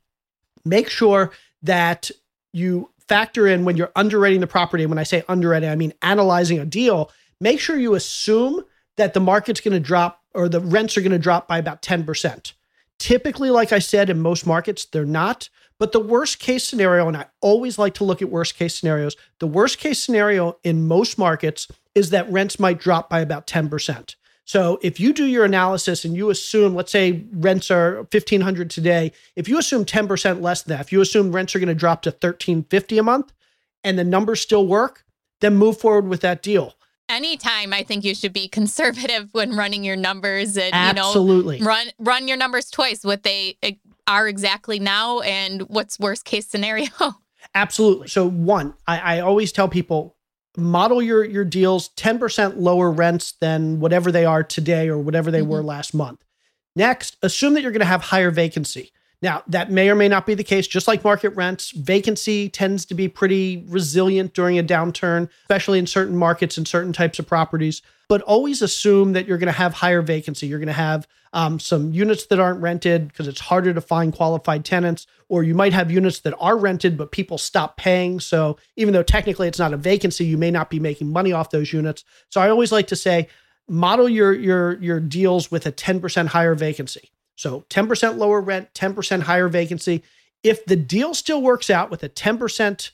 make sure that you factor in when you're underwriting the property. And when I say underwriting, I mean analyzing a deal. Make sure you assume that the market's going to drop or the rents are going to drop by about 10%. Typically, like I said, in most markets, they're not. But the worst case scenario, and I always like to look at worst case scenarios, the worst case scenario in most markets is that rents might drop by about 10%. So if you do your analysis and you assume, let's say rents are 1500 today, if you assume 10% less than that, if you assume rents are going to drop to 1350 a month and the numbers still work, then move forward with that deal. Anytime I think you should be conservative when running your numbers and Absolutely. you know run run your numbers twice what they eh, are exactly now and what's worst case scenario. Absolutely. So one, I, I always tell people model your your deals 10% lower rents than whatever they are today or whatever they were last month. Next, assume that you're going to have higher vacancy. Now, that may or may not be the case. Just like market rents, vacancy tends to be pretty resilient during a downturn, especially in certain markets and certain types of properties. But always assume that you're going to have higher vacancy. You're going to have um, some units that aren't rented because it's harder to find qualified tenants, or you might have units that are rented, but people stop paying. So even though technically it's not a vacancy, you may not be making money off those units. So I always like to say, model your your your deals with a 10% higher vacancy. So 10% lower rent, 10% higher vacancy. If the deal still works out with a 10%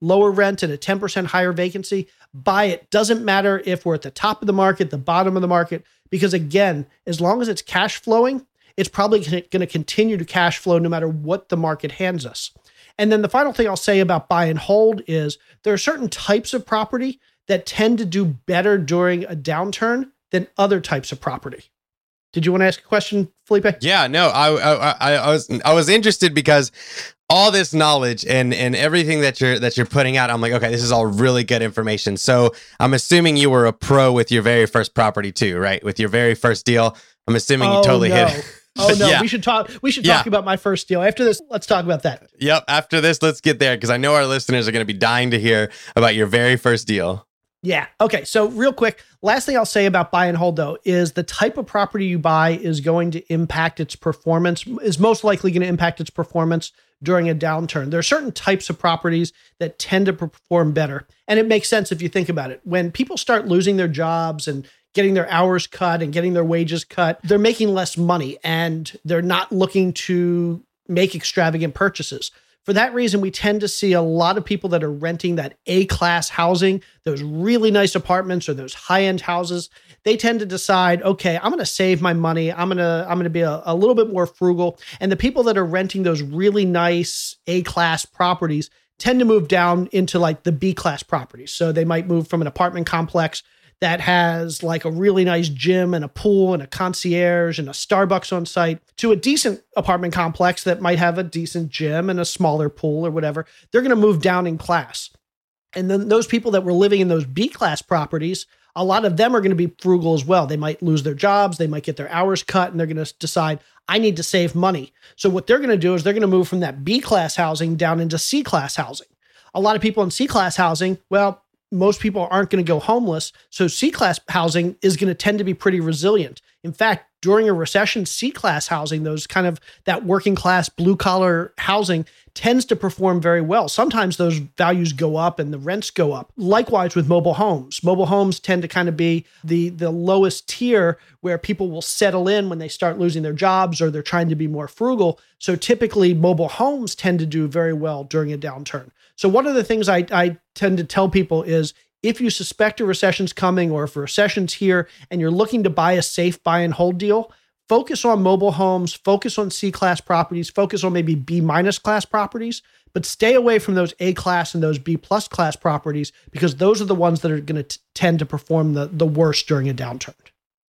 lower rent and a 10% higher vacancy, buy it. Doesn't matter if we're at the top of the market, the bottom of the market, because again, as long as it's cash flowing, it's probably going to continue to cash flow no matter what the market hands us. And then the final thing I'll say about buy and hold is there are certain types of property that tend to do better during a downturn than other types of property. Did you want to ask a question, Felipe? Yeah, no, I, I, I, was, I was interested because all this knowledge and and everything that you're that you're putting out, I'm like, okay, this is all really good information. So I'm assuming you were a pro with your very first property too, right? With your very first deal, I'm assuming oh, you totally no. hit. Oh no, yeah. we should talk. We should talk yeah. about my first deal after this. Let's talk about that. Yep. After this, let's get there because I know our listeners are going to be dying to hear about your very first deal. Yeah. Okay. So, real quick, last thing I'll say about buy and hold though is the type of property you buy is going to impact its performance, is most likely going to impact its performance during a downturn. There are certain types of properties that tend to perform better. And it makes sense if you think about it. When people start losing their jobs and getting their hours cut and getting their wages cut, they're making less money and they're not looking to make extravagant purchases. For that reason, we tend to see a lot of people that are renting that A class housing, those really nice apartments or those high end houses. They tend to decide, okay, I'm going to save my money. I'm going to I'm going to be a, a little bit more frugal. And the people that are renting those really nice A class properties tend to move down into like the B class properties. So they might move from an apartment complex that has like a really nice gym and a pool and a concierge and a Starbucks on site to a decent apartment complex that might have a decent gym and a smaller pool or whatever, they're going to move down in class. And then those people that were living in those B class properties, a lot of them are going to be frugal as well. They might lose their jobs, they might get their hours cut, and they're going to decide, I need to save money. So, what they're going to do is they're going to move from that B class housing down into C class housing. A lot of people in C class housing, well, most people aren't going to go homeless. So C class housing is going to tend to be pretty resilient. In fact, during a recession, C class housing, those kind of that working class blue collar housing tends to perform very well. Sometimes those values go up and the rents go up. Likewise with mobile homes. Mobile homes tend to kind of be the the lowest tier where people will settle in when they start losing their jobs or they're trying to be more frugal. So typically mobile homes tend to do very well during a downturn. So one of the things I, I tend to tell people is if you suspect a recession's coming or if a recession's here and you're looking to buy a safe buy and hold deal, focus on mobile homes, focus on C class properties, focus on maybe B minus class properties, but stay away from those A class and those B plus class properties because those are the ones that are going to tend to perform the, the worst during a downturn.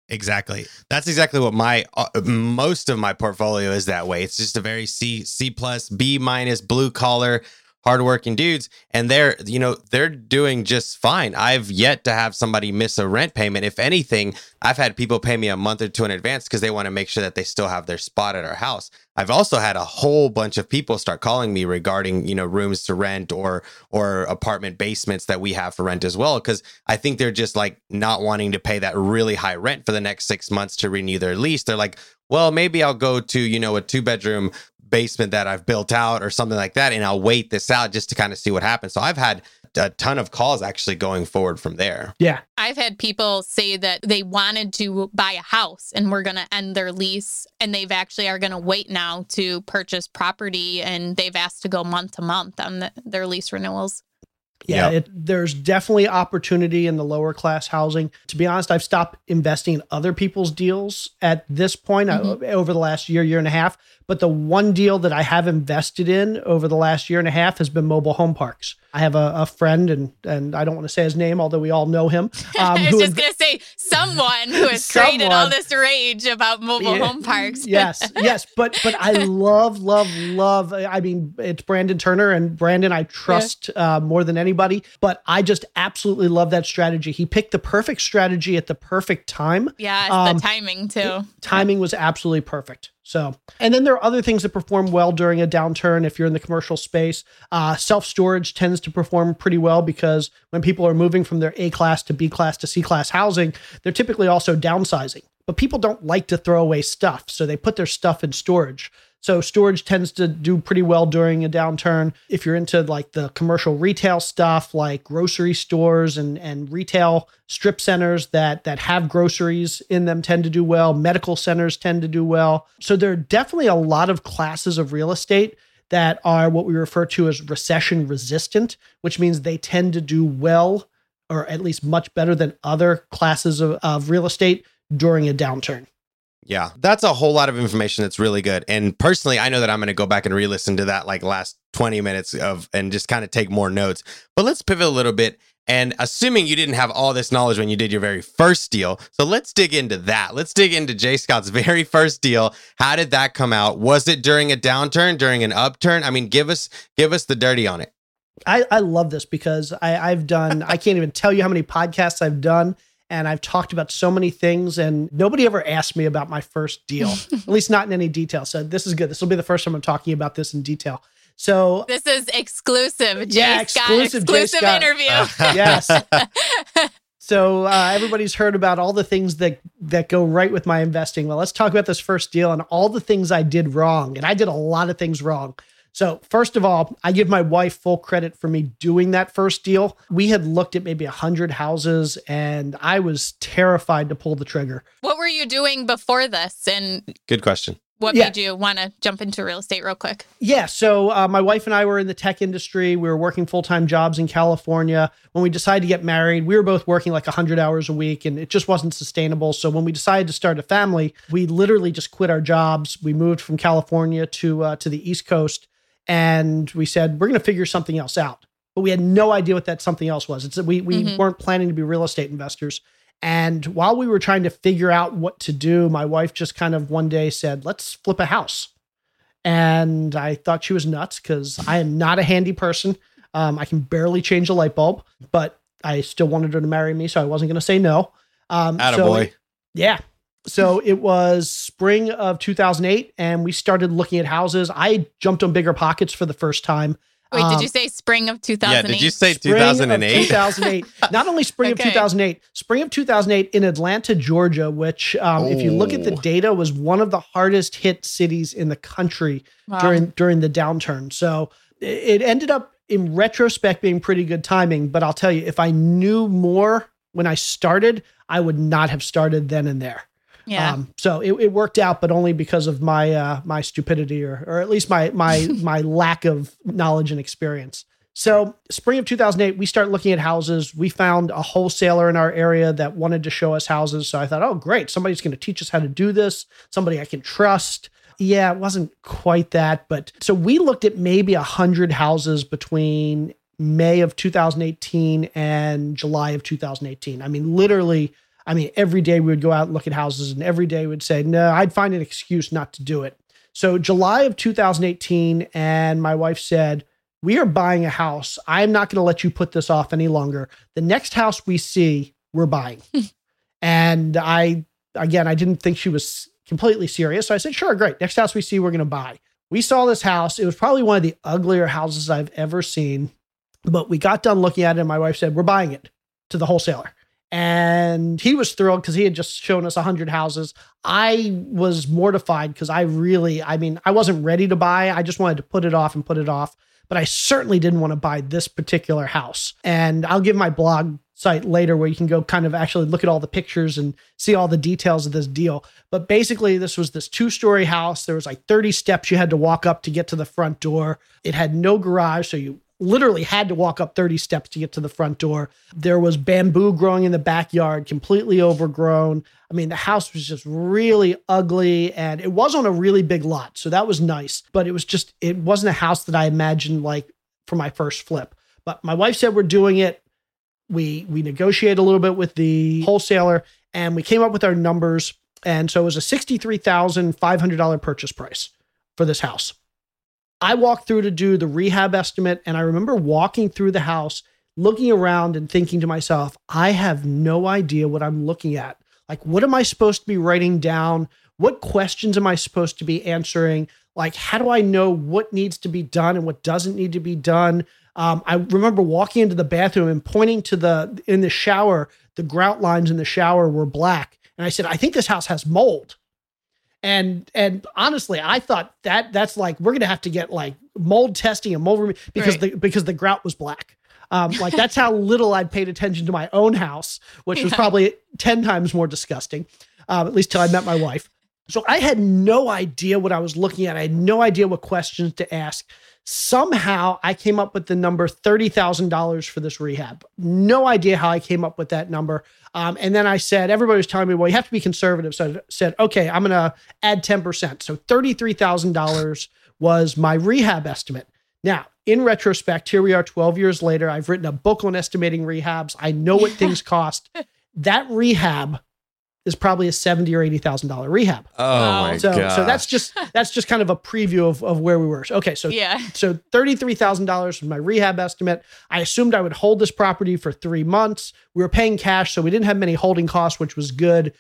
Exactly. That's exactly what my uh, most of my portfolio is that way. It's just a very C C plus B minus blue collar hardworking dudes and they're you know they're doing just fine. I've yet to have somebody miss a rent payment. If anything i've had people pay me a month or two in advance because they want to make sure that they still have their spot at our house. I've also had a whole bunch of people start calling me regarding you know rooms to rent or or apartment basements that we have for rent as well because i think they're just like not wanting to pay that really high rent for the next six months to renew their lease. They're like well maybe i'll go to you know a two bedroom basement that I've built out or something like that, and I'll wait this out just to kind of see what happens. So I've had a ton of calls actually going forward from there. Yeah. I've had people say that they wanted to buy a house and we're going to end their lease and they've actually are going to wait now to purchase property and they've asked to go month to month on the, their lease renewals. Yeah, yep. it, there's definitely opportunity in the lower class housing. To be honest, I've stopped investing in other people's deals at this point mm-hmm. over the last year, year and a half. But the one deal that I have invested in over the last year and a half has been mobile home parks. I have a, a friend, and and I don't want to say his name, although we all know him. Um, I was just going to say someone who has created all this rage about mobile Yeah. home parks. yes, yes, but but I love, love, love. I mean, it's Brandon Turner, and Brandon I trust uh, more than anybody. But I just absolutely love that strategy. He picked the perfect strategy at the perfect time. Yeah, Um, the timing too. Timing was absolutely perfect. So, and then there are other things that perform well during a downturn. If you're in the commercial space, uh, self storage tends to perform pretty well because when people are moving from their A class to B class to C class housing, they're typically also downsizing. But people don't like to throw away stuff, so they put their stuff in storage. So storage tends to do pretty well during a downturn. If you're into like the commercial retail stuff, like grocery stores and and retail strip centers that that have groceries in them tend to do well. Medical centers tend to do well. So there are definitely a lot of classes of real estate that are what we refer to as recession resistant, which means they tend to do well or at least much better than other classes of, of real estate during a downturn. Yeah, that's a whole lot of information that's really good. And personally, I know that I'm going to go back and re-listen to that like last 20 minutes of and just kind of take more notes. But let's pivot a little bit. And assuming you didn't have all this knowledge when you did your very first deal, so let's dig into that. Let's dig into J Scott's very first deal. How did that come out? Was it during a downturn, during an upturn? I mean, give us give us the dirty on it. I, I love this because I, I've done, I can't even tell you how many podcasts I've done. And I've talked about so many things, and nobody ever asked me about my first deal, at least not in any detail. So this is good. This will be the first time I'm talking about this in detail. So This is exclusive. J Yeah, Scott, exclusive J exclusive Scott. interview. yes. So uh, everybody's heard about all the things that that go right with my investing. Well, let's talk about this first deal and all the things I did wrong, and I did a lot of things wrong. So first of all, I give my wife full credit for me doing that first deal. We had looked at maybe a hundred houses, and I was terrified to pull the trigger. what were you doing before this? And Good question. what Yeah. made you want to jump into real estate real quick? Yeah. So uh, my wife and I were in the tech industry. We were working full time jobs in California. When we decided to get married, we were both working like 100 hours a week and it just wasn't sustainable. So when we decided to start a family, we literally just quit our jobs. We moved from California to uh, to the East Coast and we said, we're going to figure something else out. But we had no idea what that something else was. It's we we Mhm. weren't planning to be real estate investors. And while we were trying to figure out what to do, my wife just kind of one day said, "Let's flip a house." And I thought she was nuts because I am not a handy person. Um, I can barely change a light bulb, but I still wanted her to marry me, so I wasn't going to say no. Um, so Attaboy. yeah. So it was spring of 2008, and we started looking at houses. I jumped on BiggerPockets for the first time. Wait, Um, did you say spring of 2008? Yeah, 2008? did you say 2008? 2008. Not only spring Okay. of 2008, spring of 2008 in Atlanta, Georgia, which, um, if you look at the Oh. data, was one of the hardest hit cities in the country Wow. during during the downturn. So it ended up in retrospect being pretty good timing. But I'll tell you, if I knew more when I started, I would not have started then and there. Yeah. Um, so it, it worked out, but only because of my uh, my stupidity or or at least my my my lack of knowledge and experience. So spring of 2008, we start looking at houses. We found a wholesaler in our area that wanted to show us houses. So I thought, oh great, somebody's going to teach us how to do this. Somebody I can trust. Yeah, it wasn't quite that, but so we looked at maybe a hundred houses between May of 2018 and July of 2018. I mean, literally, I mean, every day we would go out and look at houses, and every day we'd say, no, I'd find an excuse not to do it. So, July of 2018, and my wife said, We are buying a house. I'm not going to let you put this off any longer. The next house we see, we're buying. and I, again, I didn't think she was completely serious. So I said, Sure, great. Next house we see, we're going to buy. We saw this house. It was probably one of the uglier houses I've ever seen. But we got done looking at it, and my wife said, We're buying it to the wholesaler. And he was thrilled because he had just shown us 100 houses. I was mortified because I really, I mean, I wasn't ready to buy. I just wanted to put it off and put it off. But I certainly didn't want to buy this particular house. And I'll give my blog site later where you can go kind of actually look at all the pictures and see all the details of this deal. But basically, this was this two story house. There was like 30 steps you had to walk up to get to the front door. It had no garage. So you literally had to walk up 30 steps to get to the front door. There was bamboo growing in the backyard, completely overgrown. I mean, the house was just really ugly and it was on a really big lot. So that was nice, but it was just, it wasn't a house that I imagined like for my first flip. But my wife said we're doing it. We we negotiated a little bit with the wholesaler and we came up with our numbers. And so it was a $63,500 purchase price for this house. I walked through to do the rehab estimate, and I remember walking through the house, looking around and thinking to myself, I have no idea what I'm looking at. Like, what am I supposed to be writing down? What questions am I supposed to be answering? Like, how do I know what needs to be done and what doesn't need to be done? Um, I remember walking into the bathroom and pointing to the in the shower, the grout lines in the shower were black. And I said, I think this house has mold. And and honestly, I thought that that's like we're gonna have to get like mold testing and mold rem- because Right. the because the grout was black. Um, like that's how little I'd paid attention to my own house, which was probably ten times more disgusting. Um, at least till I met my wife. So I had no idea what I was looking at. I had no idea what questions to ask. Somehow I came up with the number $30,000 for this rehab. No idea how I came up with that number. Um, and then I said, everybody was telling me, well, you have to be conservative. So I said, okay, I'm going to add 10%. So $33,000 was my rehab estimate. Now, in retrospect, here we are 12 years later. I've written a book on estimating rehabs. I know what things cost. That rehab is probably a seventy or eighty thousand dollar rehab. Oh Wow. my So, god. so that's just that's just kind of a preview of, of where we were. Okay, so Yeah. so thirty three thousand dollars was my rehab estimate. I assumed I would hold this property for three months. We were paying cash, so we didn't have many holding costs, which was good.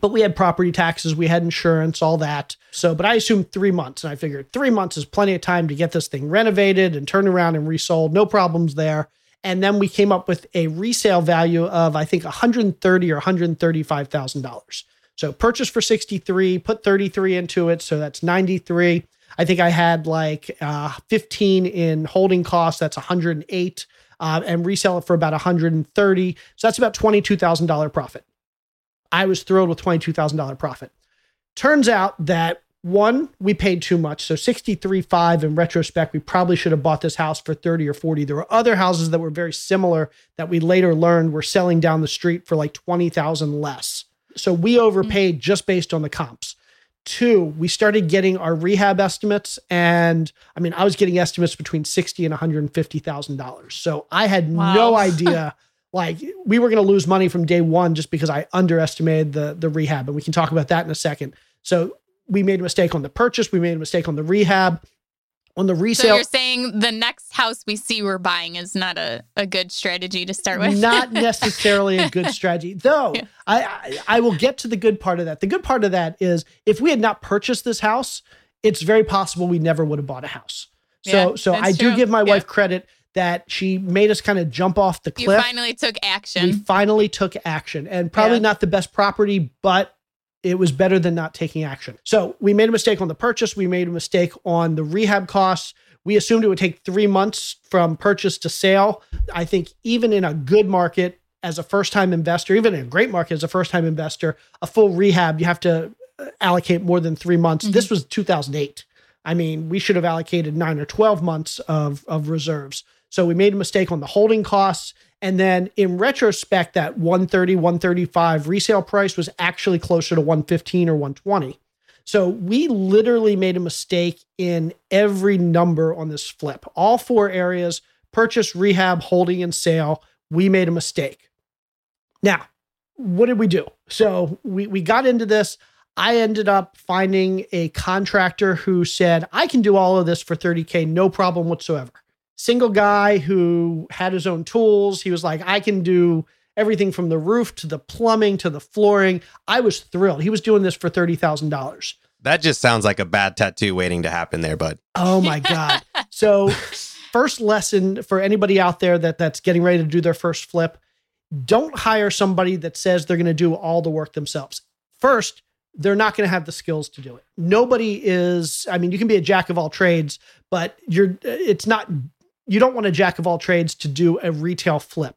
But we had property taxes, we had insurance, all that. So, but I assumed three months, and I figured three months is plenty of time to get this thing renovated and turned around and resold. No problems there. And then we came up with a resale value of I think one hundred thirty or one hundred thirty five thousand dollars. So purchase for 63, put 33 into it. So that's 93. I think I had like uh, 15 in holding costs. That's 108. Uh, and resell it for about 130. So that's about $22,000 profit. I was thrilled with $22,000 profit. Turns out that one, we paid too much. So 63.5 in retrospect, we probably should have bought this house for 30 or 40. There were other houses that were very similar that we later learned were selling down the street for like 20,000 less. So we mm-hmm. overpaid just based on the comps. Two, we started getting our rehab estimates, and I mean, I was getting estimates between sixty and one hundred and fifty thousand dollars. So I had no idea, like we were going to lose money from day one just because I underestimated the the rehab, and we can talk about that in a second. So we made a mistake on the purchase, we made a mistake on the rehab, on the So resale. you're saying the next house we see we're buying is not a, a good strategy to start with? not necessarily a good strategy though Yeah. I, I i will get to the good part of that the good part of that is if we had not purchased this house it's very possible we never would have bought a house so Yeah, so i do true. give my Yeah. wife credit that she made us kind of jump off the you cliff finally took we action. finally took action and probably not the best property but it was better than not taking action. So we made a mistake on the purchase. We made a mistake on the rehab costs. We assumed it would take three months from purchase to sale. I think even in a good market as a first time investor even in a great market as a first time investor a full rehab you have to uh, allocate more than three months. This was 2008 I mean, we should have allocated nine or 12 months of, of reserves. So we made a mistake on the holding costs. And then in retrospect, that 130, 135 resale price was actually closer to 115 or 120. So we literally made a mistake in every number on this flip. All four areas purchase, rehab, holding, and sale. We made a mistake. Now, what did we do? So we, we got into this. I ended up finding a contractor who said, I can do all of this for 30K, no problem whatsoever. Single guy who had his own tools. He was like, I can do everything from the roof to the plumbing to the flooring. I was thrilled. He was doing this for $30,000. that just sounds like a bad tattoo waiting to happen there, bud. Oh my God. So, first lesson for anybody out there that that's getting ready to do their first flip don't hire somebody that says they're going to do all the work themselves. First, they're not going to have the skills to do it. Nobody is, I mean, you can be a jack of all trades, but you're, it's not, you don't want a jack of all trades to do a retail flip.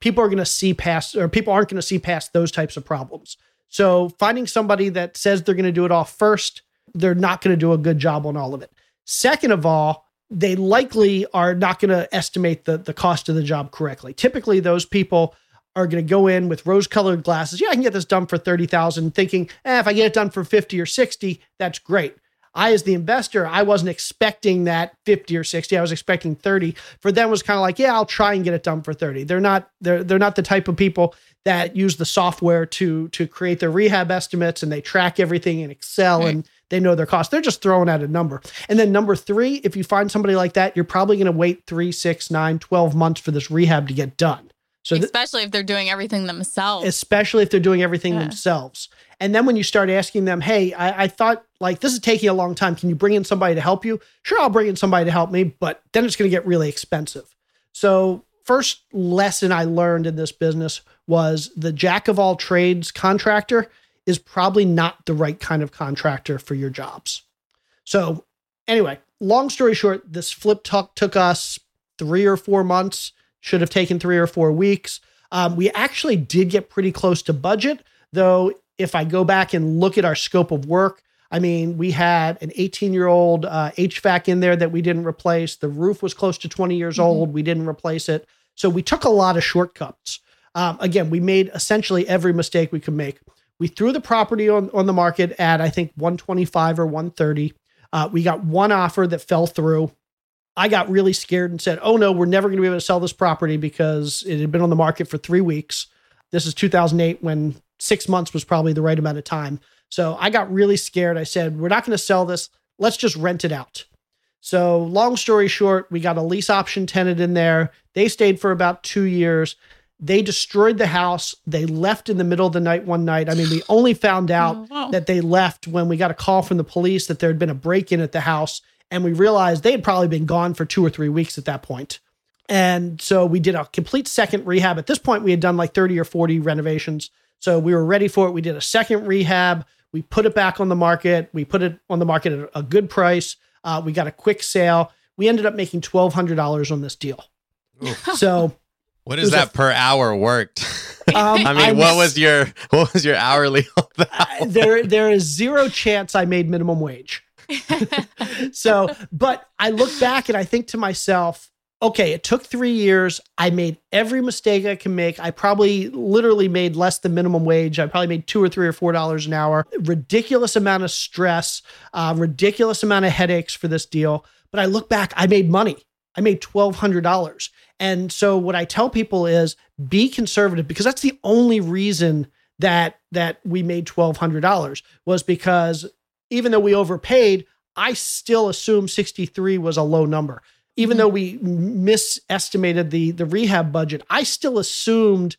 People are going to see past, or people aren't going to see past those types of problems. So, finding somebody that says they're going to do it all first, they're not going to do a good job on all of it. Second of all, they likely are not going to estimate the, the cost of the job correctly. Typically, those people are going to go in with rose-colored glasses. Yeah, I can get this done for thirty thousand. Thinking, eh, if I get it done for fifty or sixty, that's great. I, as the investor, I wasn't expecting that 50 or 60. I was expecting 30. For them, was kind of like, yeah, I'll try and get it done for 30. They're not they're they're not the type of people that use the software to to create their rehab estimates and they track everything in Excel right. and they know their cost. They're just throwing out a number. And then number three, if you find somebody like that, you're probably going to wait three, six, nine, 12 months for this rehab to get done. So th- especially if they're doing everything themselves. Especially if they're doing everything yeah. themselves. And then when you start asking them, hey, I, I, thought like this is taking a long time. Can you bring in somebody to help you? Sure, I'll bring in somebody to help me, but then it's going to get really expensive. So, first lesson I learned in this business was the jack of all trades contractor is probably not the right kind of contractor for your jobs. So, anyway, long story short, this flip talk took us three or four months, should have taken three or four weeks. Um, we actually did get pretty close to budget, though. If I go back and look at our scope of work, I mean, we had an 18 year old uh, HVAC in there that we didn't replace. The roof was close to 20 years mm-hmm. old. We didn't replace it. So we took a lot of shortcuts. Um, again, we made essentially every mistake we could make. We threw the property on, on the market at, I think, 125 or 130. Uh, we got one offer that fell through. I got really scared and said, oh no, we're never going to be able to sell this property because it had been on the market for three weeks. This is 2008 when six months was probably the right amount of time. So I got really scared. I said, we're not going to sell this. Let's just rent it out. So, long story short, we got a lease option tenant in there. They stayed for about two years. They destroyed the house. They left in the middle of the night one night. I mean, we only found oh, out oh, wow. that they left when we got a call from the police that there had been a break in at the house. And we realized they had probably been gone for two or three weeks at that point. And so we did a complete second rehab. At this point, we had done like 30 or 40 renovations. So we were ready for it. We did a second rehab. We put it back on the market. We put it on the market at a good price. Uh, we got a quick sale. We ended up making $1,200 on this deal. so what is that a, per hour worked? Um, I mean, I what was your what was your hourly? Uh, there, there is zero chance I made minimum wage. so, but I look back and I think to myself, okay, it took three years. I made every mistake I can make. I probably literally made less than minimum wage. I probably made two or three or four dollars an hour. Ridiculous amount of stress, uh, ridiculous amount of headaches for this deal. But I look back, I made money. I made twelve hundred dollars. And so what I tell people is be conservative because that's the only reason that that we made $1200 was because even though we overpaid, I still assume 63 was a low number. Even mm-hmm. though we misestimated the the rehab budget, I still assumed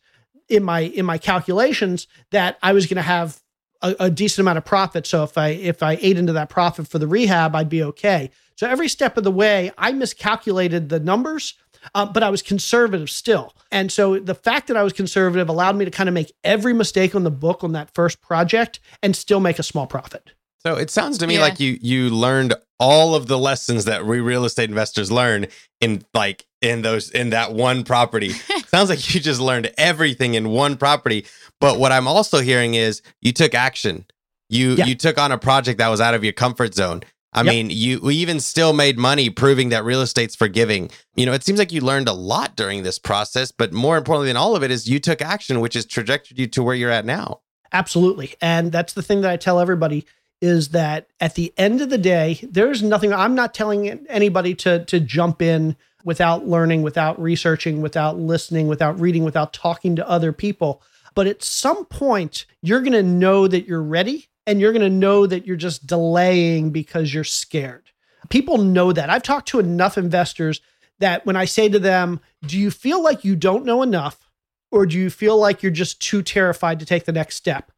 in my in my calculations that I was going to have a, a, decent amount of profit. So if I if I ate into that profit for the rehab, I'd be okay. So every step of the way, I miscalculated the numbers uh, but I was conservative still. And so the fact that I was conservative allowed me to kind of make every mistake on the book on that first project and still make a small profit. So it sounds to me yeah. like you you learned all of the lessons that we real estate investors learn in like in those in that one property. sounds like you just learned everything in one property. But what I'm also hearing is you took action. You yeah. you took on a project that was out of your comfort zone. I yep. mean, you we even still made money proving that real estate's forgiving. You know, it seems like you learned a lot during this process, but more importantly than all of it is you took action, which has trajected you to where you're at now. Absolutely. And that's the thing that I tell everybody is that at the end of the day, there's nothing I'm not telling anybody to to jump in without learning, without researching, without listening, without reading, without talking to other people. But at some point, you're going to know that you're ready and you're going to know that you're just delaying because you're scared. People know that. I've talked to enough investors that when I say to them, Do you feel like you don't know enough? Or do you feel like you're just too terrified to take the next step?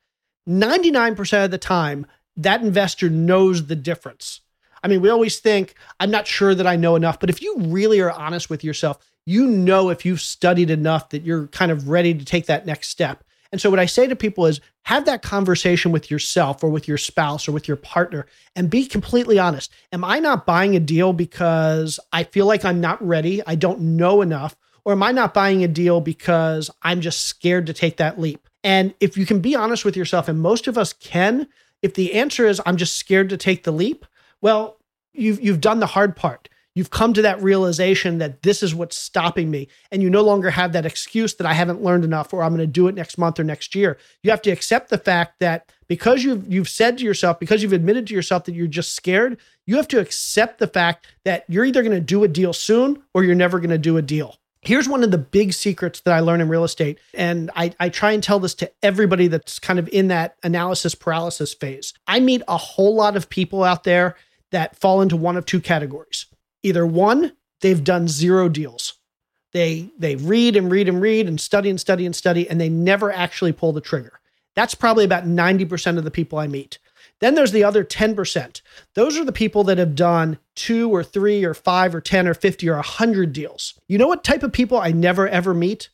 99% of the time, that investor knows the difference. I mean, we always think, I'm not sure that I know enough, but if you really are honest with yourself, you know if you've studied enough that you're kind of ready to take that next step. And so what I say to people is have that conversation with yourself or with your spouse or with your partner and be completely honest. Am I not buying a deal because I feel like I'm not ready? I don't know enough. Or am I not buying a deal because I'm just scared to take that leap? And if you can be honest with yourself, and most of us can, if the answer is I'm just scared to take the leap, well, you've you've done the hard part you've come to that realization that this is what's stopping me and you no longer have that excuse that i haven't learned enough or i'm going to do it next month or next year you have to accept the fact that because you've you've said to yourself, because you've admitted to yourself that you're just scared, you have to accept the fact that you're either going to do a deal soon or you're never going to do a deal. Here's one of the big secrets that I learned in real estate. And I, I try and tell this to everybody that's kind of in that analysis paralysis phase. I meet a whole lot of people out there that fall into one of two categories. Either one, they've done zero deals. They they read and read and read and study and study and study, and they never actually pull the trigger. That's probably about 90% of the people I meet. Then there's the other 10%. Those are the people that have done two or three or five or 10 or 50 or 100 deals. You know what type of people I never ever meet?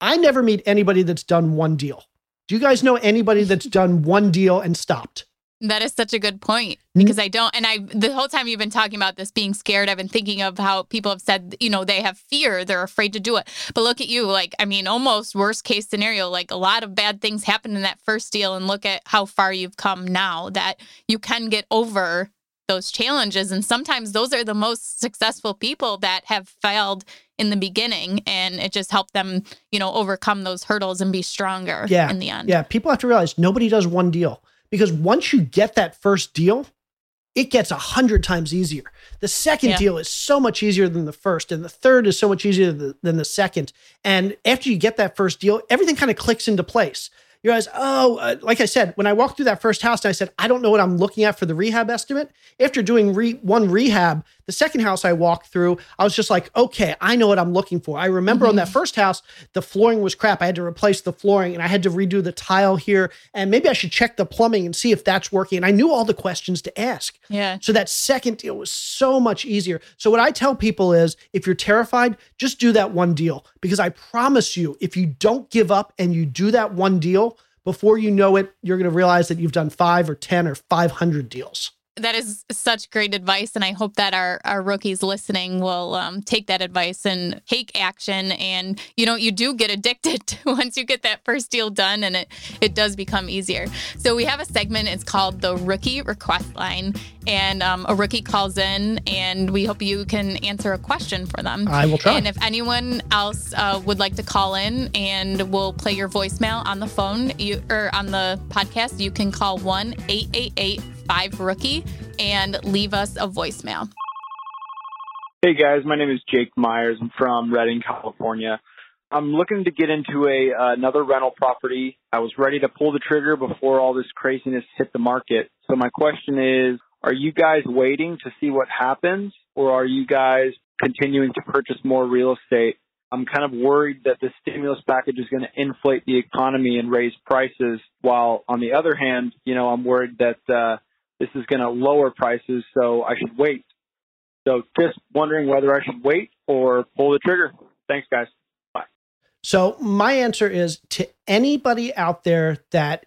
I never meet anybody that's done one deal. Do you guys know anybody that's done one deal and stopped? That is such a good point mm. because I don't, and I, the whole time you've been talking about this being scared, I've been thinking of how people have said, you know, they have fear, they're afraid to do it. But look at you, like, I mean, almost worst case scenario, like a lot of bad things happened in that first deal, and look at how far you've come now that you can get over those challenges. And sometimes those are the most successful people that have failed in the beginning, and it just helped them, you know, overcome those hurdles and be stronger Yeah. in the end. Yeah, people have to realize nobody does one deal because once you get that first deal, it gets a hundred times easier. The second Yeah. deal is so much easier than the first, and the third is so much easier th- than the second. And after you get that first deal, everything kind of clicks into place. You realize, oh, uh, like I said, when I walked through that first house and I said, I don't know what I'm looking at for the rehab estimate. After doing re- one rehab, the second house I walked through, I was just like, okay, I know what I'm looking for. I remember on that first house, the flooring was crap. I had to replace the flooring and I had to redo the tile here. And maybe I should check the plumbing and see if that's working. And I knew all the questions to ask. Yeah. So that second deal was so much easier. So what I tell people is if you're terrified, just do that one deal because I promise you if you don't give up and you do that one deal, before you know it, you're going to realize that you've done 5 or 10 or 500 deals. That is such great advice and i hope that our, our rookies listening will um, take that advice and take action. And you know you do get addicted once you get that first deal done and it it does become easier. So we have a segment it's called the rookie request line and um, a rookie calls in and we hope you can answer a question for them. I will try. and if anyone else uh, would like to call in and we'll play your voicemail on the phone you or on the podcast you can call 1-888 5 rookie and leave us a voicemail. Hey guys, my name is Jake Myers. I'm from Redding, California. I'm looking to get into a uh, another rental property. I was ready to pull the trigger before all this craziness hit the market. So my question is, are you guys waiting to see what happens or are you guys continuing to purchase more real estate? I'm kind of worried that the stimulus package is going to inflate the economy and raise prices while on the other hand, you know, I'm worried that uh this is going to lower prices, so I should wait. So just wondering whether I should wait or pull the trigger. Thanks, guys. Bye. So my answer is to anybody out there that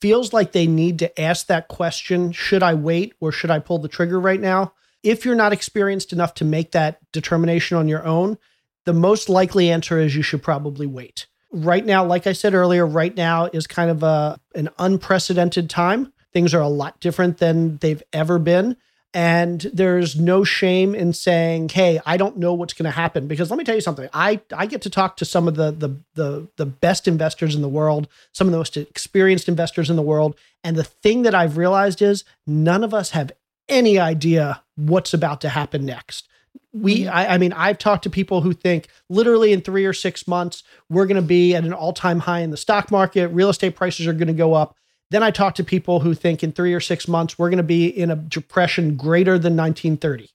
feels like they need to ask that question, should I wait or should I pull the trigger right now? If you're not experienced enough to make that determination on your own, the most likely answer is you should probably wait. Right now, like I said earlier, right now is kind of a an unprecedented time. Things are a lot different than they've ever been. And there's no shame in saying, "Hey, I don't know what's going to happen." Because let me tell you something. I I get to talk to some of the the the the best investors in the world, some of the most experienced investors in the world, and the thing that I've realized is none of us have any idea what's about to happen next. We, mm-hmm. I, I mean, I've talked to people who think literally in three or six months we're going to be at an all-time high in the stock market. Real estate prices are going to go up. Then I talk to people who think in three or six months we're going to be in a depression greater than 1930.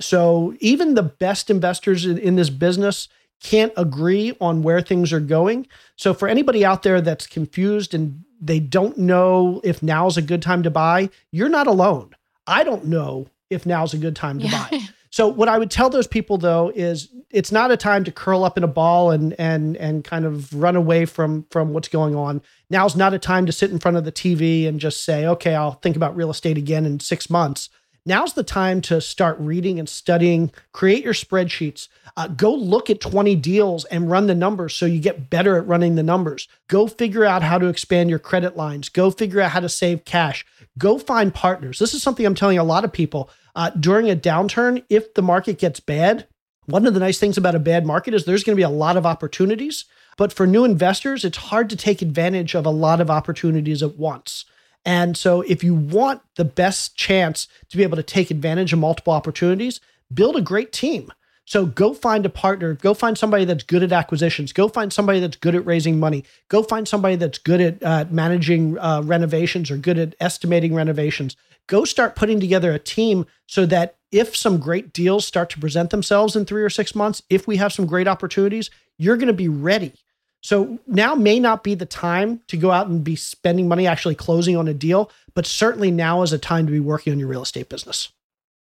So even the best investors in, in this business can't agree on where things are going. So for anybody out there that's confused and they don't know if now's a good time to buy, you're not alone. I don't know if now's a good time to Yeah. buy. So what I would tell those people though is it's not a time to curl up in a ball and and and kind of run away from from what's going on. Now's not a time to sit in front of the TV and just say, "Okay, I'll think about real estate again in 6 months." Now's the time to start reading and studying, create your spreadsheets. Uh, go look at 20 deals and run the numbers so you get better at running the numbers. Go figure out how to expand your credit lines. Go figure out how to save cash. Go find partners. This is something I'm telling a lot of people. Uh, during a downturn, if the market gets bad, one of the nice things about a bad market is there's going to be a lot of opportunities. But for new investors, it's hard to take advantage of a lot of opportunities at once. And so, if you want the best chance to be able to take advantage of multiple opportunities, build a great team. So, go find a partner, go find somebody that's good at acquisitions, go find somebody that's good at raising money, go find somebody that's good at uh, managing uh, renovations or good at estimating renovations. Go start putting together a team so that if some great deals start to present themselves in three or six months, if we have some great opportunities, you're going to be ready. So now may not be the time to go out and be spending money actually closing on a deal, but certainly now is a time to be working on your real estate business.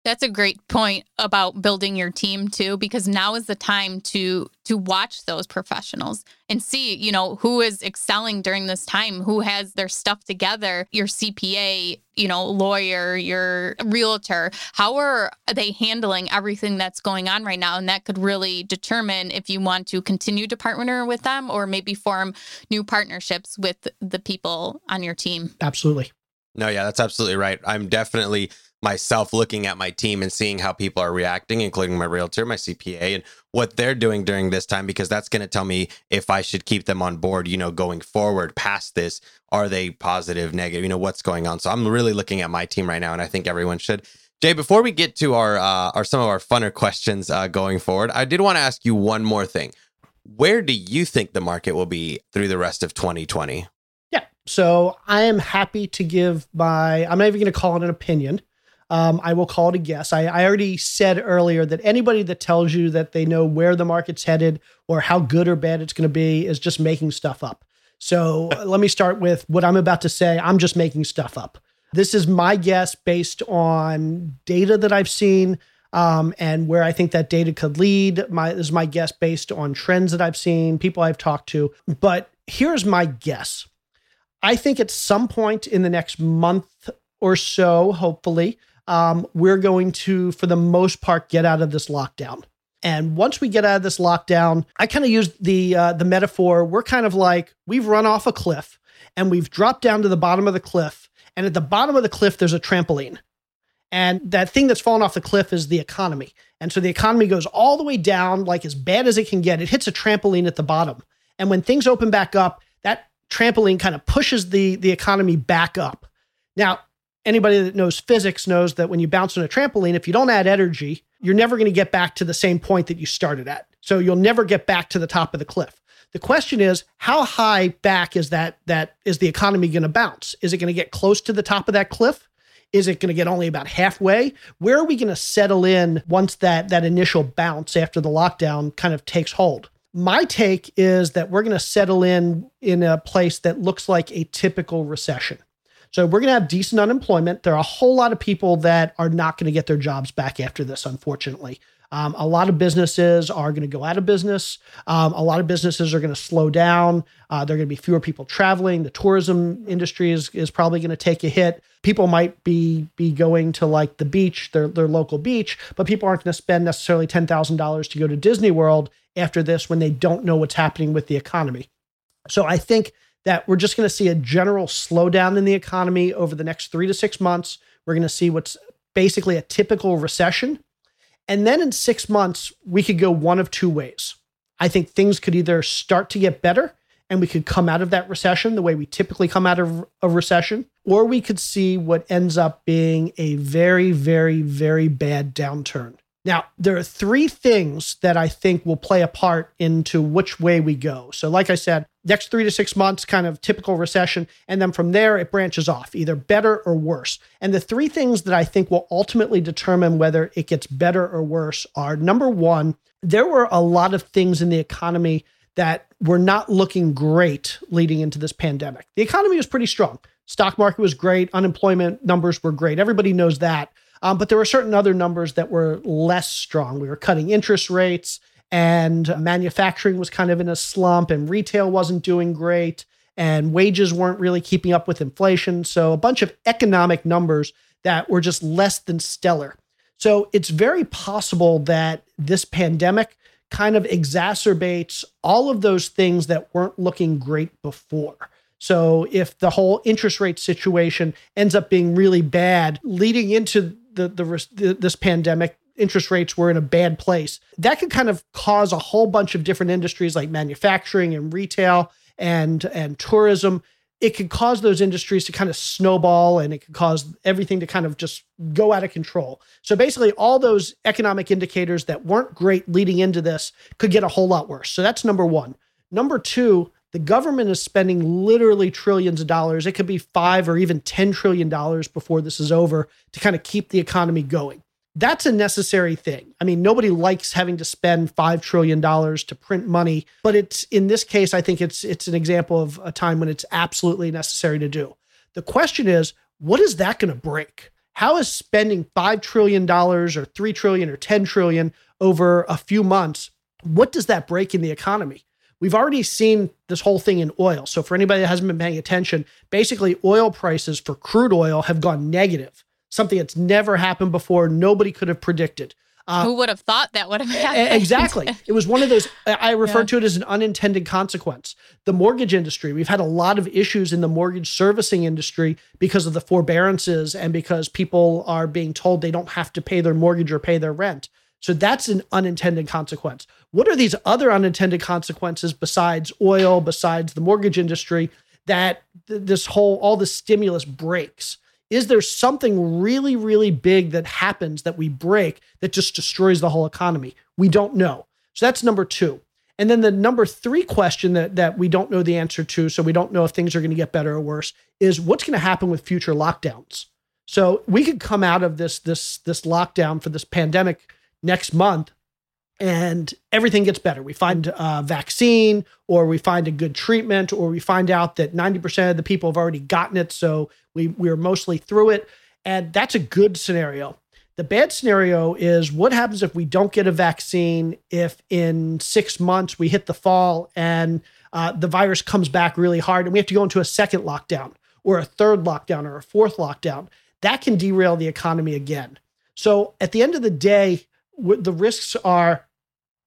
That's a great point about building your team too because now is the time to to watch those professionals and see, you know, who is excelling during this time, who has their stuff together, your CPA, you know, lawyer, your realtor, how are they handling everything that's going on right now and that could really determine if you want to continue to partner with them or maybe form new partnerships with the people on your team. Absolutely. No, yeah, that's absolutely right. I'm definitely myself looking at my team and seeing how people are reacting, including my realtor, my CPA, and what they're doing during this time, because that's going to tell me if I should keep them on board, you know, going forward past this. Are they positive, negative? You know, what's going on? So I'm really looking at my team right now, and I think everyone should. J, before we get to our uh, our some of our funner questions uh, going forward, I did want to ask you one more thing. Where do you think the market will be through the rest of 2020? Yeah. So I am happy to give my, I'm not even going to call it an opinion. Um, I will call it a guess. I, I already said earlier that anybody that tells you that they know where the market's headed or how good or bad it's going to be is just making stuff up. So let me start with what I'm about to say. I'm just making stuff up. This is my guess based on data that I've seen um, and where I think that data could lead. My this is my guess based on trends that I've seen, people I've talked to. But here's my guess. I think at some point in the next month or so, hopefully, um, we're going to, for the most part, get out of this lockdown. And once we get out of this lockdown, I kind of use the uh, the metaphor. We're kind of like we've run off a cliff and we've dropped down to the bottom of the cliff. And at the bottom of the cliff, there's a trampoline. And that thing that's fallen off the cliff is the economy. And so the economy goes all the way down, like as bad as it can get. It hits a trampoline at the bottom. And when things open back up, that trampoline kind of pushes the, the economy back up. Now, anybody that knows physics knows that when you bounce on a trampoline, if you don't add energy, you're never going to get back to the same point that you started at. So you'll never get back to the top of the cliff. The question is, how high back is that that is the economy going to bounce? Is it going to get close to the top of that cliff? Is it going to get only about halfway? Where are we going to settle in once that that initial bounce after the lockdown kind of takes hold? My take is that we're going to settle in in a place that looks like a typical recession. So we're going to have decent unemployment. There are a whole lot of people that are not going to get their jobs back after this, unfortunately. Um, a lot of businesses are going to go out of business. Um, a lot of businesses are going to slow down. Uh, there are going to be fewer people traveling. The tourism industry is, is probably going to take a hit. People might be be going to like the beach, their, their local beach, but people aren't going to spend necessarily $10,000 to go to Disney World after this when they don't know what's happening with the economy. So I think that we're just going to see a general slowdown in the economy over the next three to six months. We're going to see what's basically a typical recession. And then in six months, we could go one of two ways. I think things could either start to get better and we could come out of that recession the way we typically come out of a recession, or we could see what ends up being a very, very, very bad downturn. Now, there are three things that I think will play a part into which way we go. So, like I said, next three to six months, kind of typical recession. And then from there, it branches off, either better or worse. And the three things that I think will ultimately determine whether it gets better or worse are number one, there were a lot of things in the economy that were not looking great leading into this pandemic. The economy was pretty strong. Stock market was great. Unemployment numbers were great. Everybody knows that. Um, but there were certain other numbers that were less strong. We were cutting interest rates, and manufacturing was kind of in a slump, and retail wasn't doing great, and wages weren't really keeping up with inflation. So, a bunch of economic numbers that were just less than stellar. So, it's very possible that this pandemic kind of exacerbates all of those things that weren't looking great before. So if the whole interest rate situation ends up being really bad leading into the, the, this pandemic, interest rates were in a bad place. That could kind of cause a whole bunch of different industries like manufacturing and retail and and tourism. it could cause those industries to kind of snowball and it could cause everything to kind of just go out of control. So basically, all those economic indicators that weren't great leading into this could get a whole lot worse. So that's number one. Number two, the government is spending literally trillions of dollars. It could be five or even $10 trillion before this is over to kind of keep the economy going. That's a necessary thing. I mean, nobody likes having to spend $5 trillion to print money, but it's in this case, I think it's it's an example of a time when it's absolutely necessary to do. The question is, what is that going to break? How is spending $5 trillion or 3 trillion or 10 trillion over a few months, what does that break in the economy? We've already seen this whole thing in oil. So, for anybody that hasn't been paying attention, basically oil prices for crude oil have gone negative, something that's never happened before. Nobody could have predicted. Uh, Who would have thought that would have happened? Exactly. It was one of those, I refer yeah. to it as an unintended consequence. The mortgage industry, we've had a lot of issues in the mortgage servicing industry because of the forbearances and because people are being told they don't have to pay their mortgage or pay their rent. So that's an unintended consequence. What are these other unintended consequences besides oil, besides the mortgage industry, that th- this whole, all the stimulus breaks? Is there something really, really big that happens that we break that just destroys the whole economy? We don't know. So that's number two. And then the number three question that, that we don't know the answer to, so we don't know if things are going to get better or worse, is what's going to happen with future lockdowns. So we could come out of this this this lockdown for this pandemic next month and everything gets better. We find a vaccine, or we find a good treatment, or we find out that 90% of the people have already gotten it. So we, we're mostly through it. And that's a good scenario. The bad scenario is what happens if we don't get a vaccine, if in six months we hit the fall and uh, the virus comes back really hard and we have to go into a second lockdown or a third lockdown or a fourth lockdown. That can derail the economy again. So at the end of the day, the risks are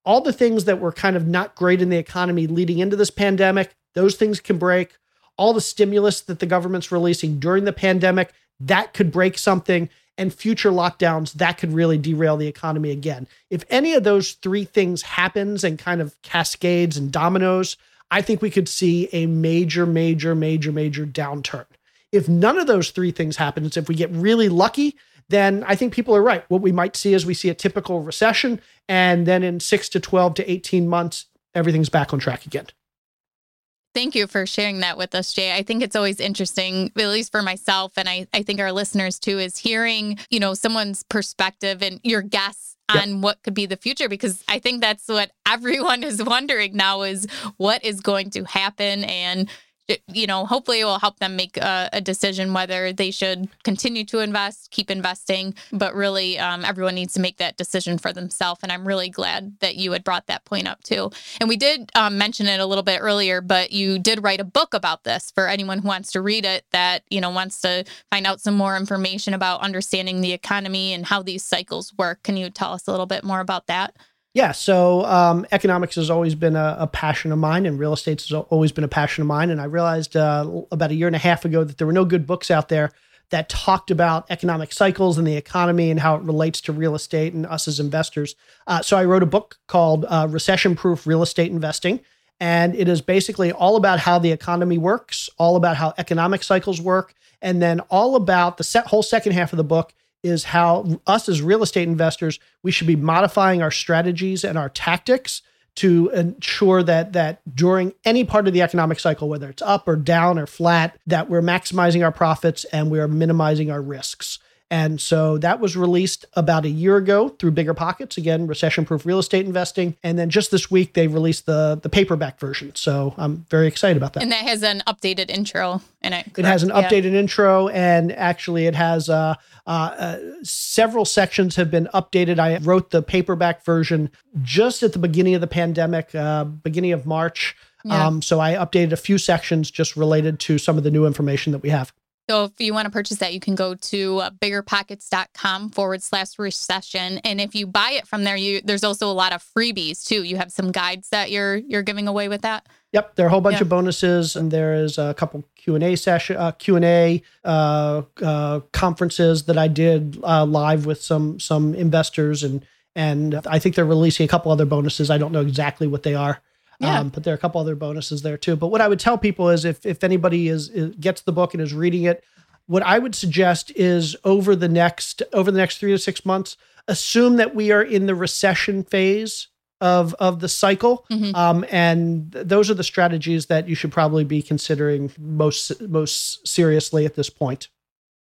all the things that were kind of not great in the economy leading into this pandemic, those things can break. All the stimulus that the government's releasing during the pandemic, that could break something. And future lockdowns, that could really derail the economy again. If any of those three things happens and kind of cascades and dominoes, I think we could see a major, major, major, major downturn. If none of those three things happens, if we get really lucky, then I think people are right. What we might see is we see a typical recession, and then in six to 12 to 18 months, everything's back on track again. Thank you for sharing that with us, J. I think it's always interesting, at least for myself, and I, I think our listeners too, is hearing, you know, someone's perspective and your guess on yep. what could be the future because I think that's what everyone is wondering now is what is going to happen and you know, hopefully it will help them make a, a, decision whether they should continue to invest, keep investing. But really, um, everyone needs to make that decision for themselves. And I'm really glad that you had brought that point up too. And we did um, mention it a little bit earlier, but you did write a book about this for anyone who wants to read it that, you know, wants to find out some more information about understanding the economy and how these cycles work. Can you tell us a little bit more about that? Yeah, so um, economics has always been a, a, passion of mine, and real estate has always been a passion of mine. And I realized uh, about a year and a half ago that there were no good books out there that talked about economic cycles and the economy and how it relates to real estate and us as investors. Uh, so I wrote a book called uh, Recession Proof Real Estate Investing. And it is basically all about how the economy works, all about how economic cycles work, and then all about the set, whole second half of the book is how us as real estate investors we should be modifying our strategies and our tactics to ensure that that during any part of the economic cycle whether it's up or down or flat that we're maximizing our profits and we're minimizing our risks and so that was released about a year ago through BiggerPockets, again, recession proof real estate investing. And then just this week, they released the, the paperback version. So I'm very excited about that. And that has an updated intro in it. Correct? It has an yeah. updated intro. And actually, it has uh, uh, uh, several sections have been updated. I wrote the paperback version just at the beginning of the pandemic, uh, beginning of March. Yeah. Um, so I updated a few sections just related to some of the new information that we have. So if you want to purchase that, you can go to biggerpockets.com forward slash recession. And if you buy it from there, you there's also a lot of freebies too. You have some guides that you're you're giving away with that. Yep, there are a whole bunch of bonuses, and there is a couple Q and A session, uh, Q and A uh, uh, conferences that I did uh, live with some some investors, and and I think they're releasing a couple other bonuses. I don't know exactly what they are. Yeah. Um, but there are a couple other bonuses there too. But what I would tell people is if if anybody is, is gets the book and is reading it, what I would suggest is over the next over the next three to six months, assume that we are in the recession phase of of the cycle, Mhm. um, and th- those are the strategies that you should probably be considering most most seriously at this point.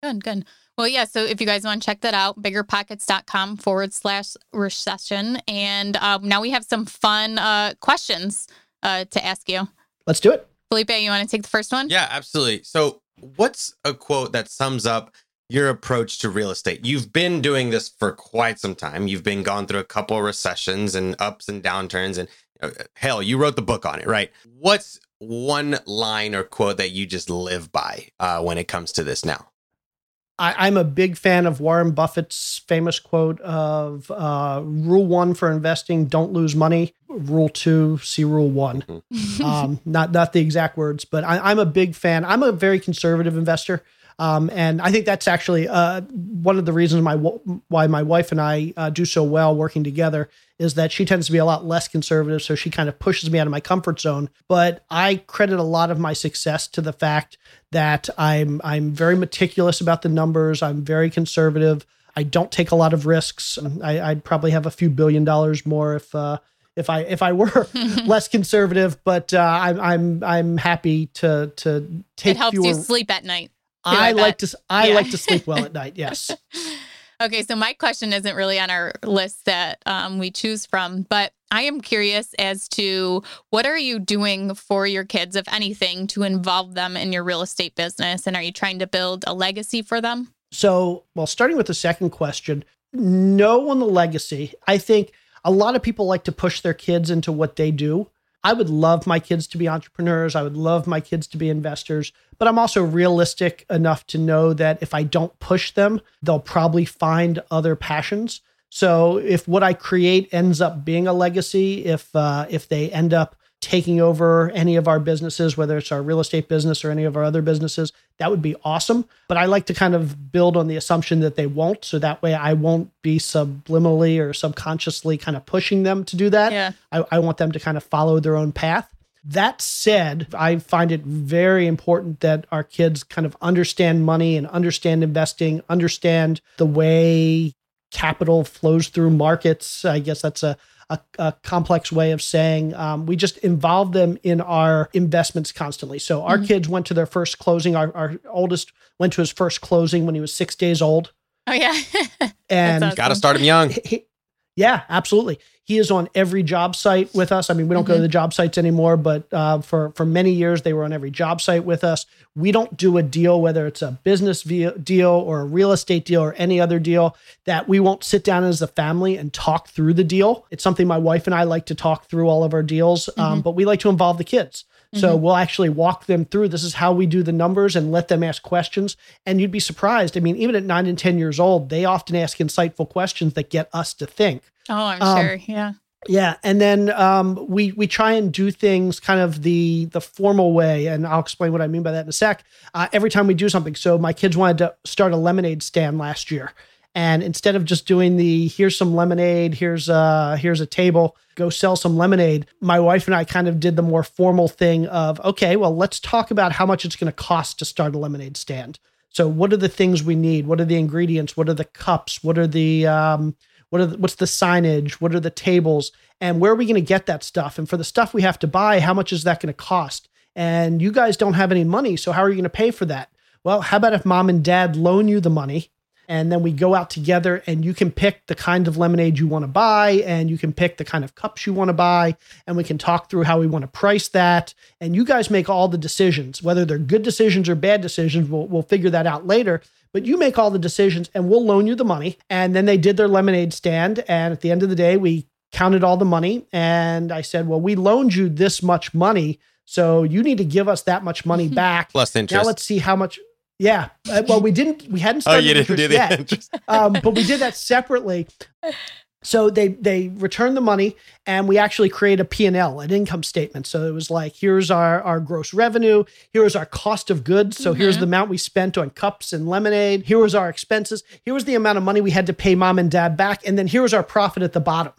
Good, good. Well, yeah. So if you guys want to check that out, biggerpockets.com forward slash recession. And um, now we have some fun uh, questions uh, to ask you. Let's do it. Felipe, you want to take the first one? Yeah, absolutely. So, what's a quote that sums up your approach to real estate? You've been doing this for quite some time. You've been gone through a couple of recessions and ups and downturns, and uh, hell, you wrote the book on it, right? What's one line or quote that you just live by uh, when it comes to this now? I, I'm a big fan of Warren Buffett's famous quote of uh, rule one for investing, don't lose money. Rule two, see rule one. um, not not the exact words, but I, I'm a big fan. I'm a very conservative investor. Um, and I think that's actually uh, one of the reasons my why my wife and I uh, do so well working together is that she tends to be a lot less conservative, so she kind of pushes me out of my comfort zone. But I credit a lot of my success to the fact that I'm I'm very meticulous about the numbers. I'm very conservative. I don't take a lot of risks. I, I'd probably have a few billion dollars more if uh, if I if I were less conservative. But uh, I'm I'm I'm happy to to take it helps fewer. you sleep at night. I like to I Yeah. like to sleep well at night. Yes. Okay, so my question isn't really on our list that um, we choose from, but I am curious as to what are you doing for your kids, if anything, to involve them in your real estate business, and are you trying to build a legacy for them? So, well, starting with the second question, no on the legacy. I think a lot of people like to push their kids into what they do. I would love my kids to be entrepreneurs. I would love my kids to be investors, but I'm also realistic enough to know that if I don't push them, they'll probably find other passions. So if what I create ends up being a legacy, if uh, if they end up taking over any of our businesses, whether it's our real estate business or any of our other businesses, that would be awesome. But I like to kind of build on the assumption that they won't. So that way I won't be subliminally or subconsciously kind of pushing them to do that. Yeah. I, I want them to kind of follow their own path. That said, I find it very important that our kids kind of understand money and understand investing, understand the way capital flows through markets. I guess that's a, a, a complex way of saying um, we just involve them in our investments constantly. So our Mhm. kids went to their first closing. Our, our oldest went to his first closing when he was six days old. Oh yeah, And awesome. Got to start him young. he- yeah, absolutely. He is on every job site with us. I mean, we don't go to Mhm. the job sites anymore, but uh, for for many years they were on every job site with us. We don't do a deal, whether it's a business deal or a real estate deal or any other deal, that we won't sit down as a family and talk through the deal. It's something my wife and I like to talk through all of our deals, um, but we like to involve the kids. So we'll actually walk them through. This is how we do the numbers and let them ask questions. And you'd be surprised. I mean, even at nine and 10 years old, they often ask insightful questions that get us to think. oh, I'm Um, sure. Yeah. Yeah, and then um, we we try and do things kind of the the formal way, and I'll explain what I mean by that in a sec. Uh, every time we do something, so my kids wanted to start a lemonade stand last year, and instead of just doing the here's some lemonade, here's uh here's a table, go sell some lemonade, my wife and I kind of did the more formal thing of okay, well let's talk about how much it's going to cost to start a lemonade stand. So what are the things we need? What are the ingredients? What are the cups? What are the um, what are the, what's the signage? What are the tables? And where are we going to get that stuff? And for the stuff we have to buy, how much is that going to cost? And you guys don't have any money, so how are you going to pay for that? Well, how about if mom and dad loan you the money and then we go out together and you can pick the kind of lemonade you want to buy and you can pick the kind of cups you want to buy and we can talk through how we want to price that. And you guys make all the decisions whether they're good decisions or bad decisions we'll, we'll figure that out later. But you make all the decisions and we'll loan you the money. And then they did their lemonade stand and at the end of the day we counted all the money. And i said well we loaned you this much money so you need to give us that much money back. Plus interest. now let's see how much yeah Uh, well we didn't we hadn't oh, started you didn't do the yet interest. um, but we did that separately. So they they returned the money, and we actually create a P&L, an income statement. So it was like, here's our our gross revenue, here's our cost of goods. So here's the amount we spent on cups and lemonade. Here was our expenses. Here was the amount of money we had to pay mom and dad back, and then here was our profit at the bottom.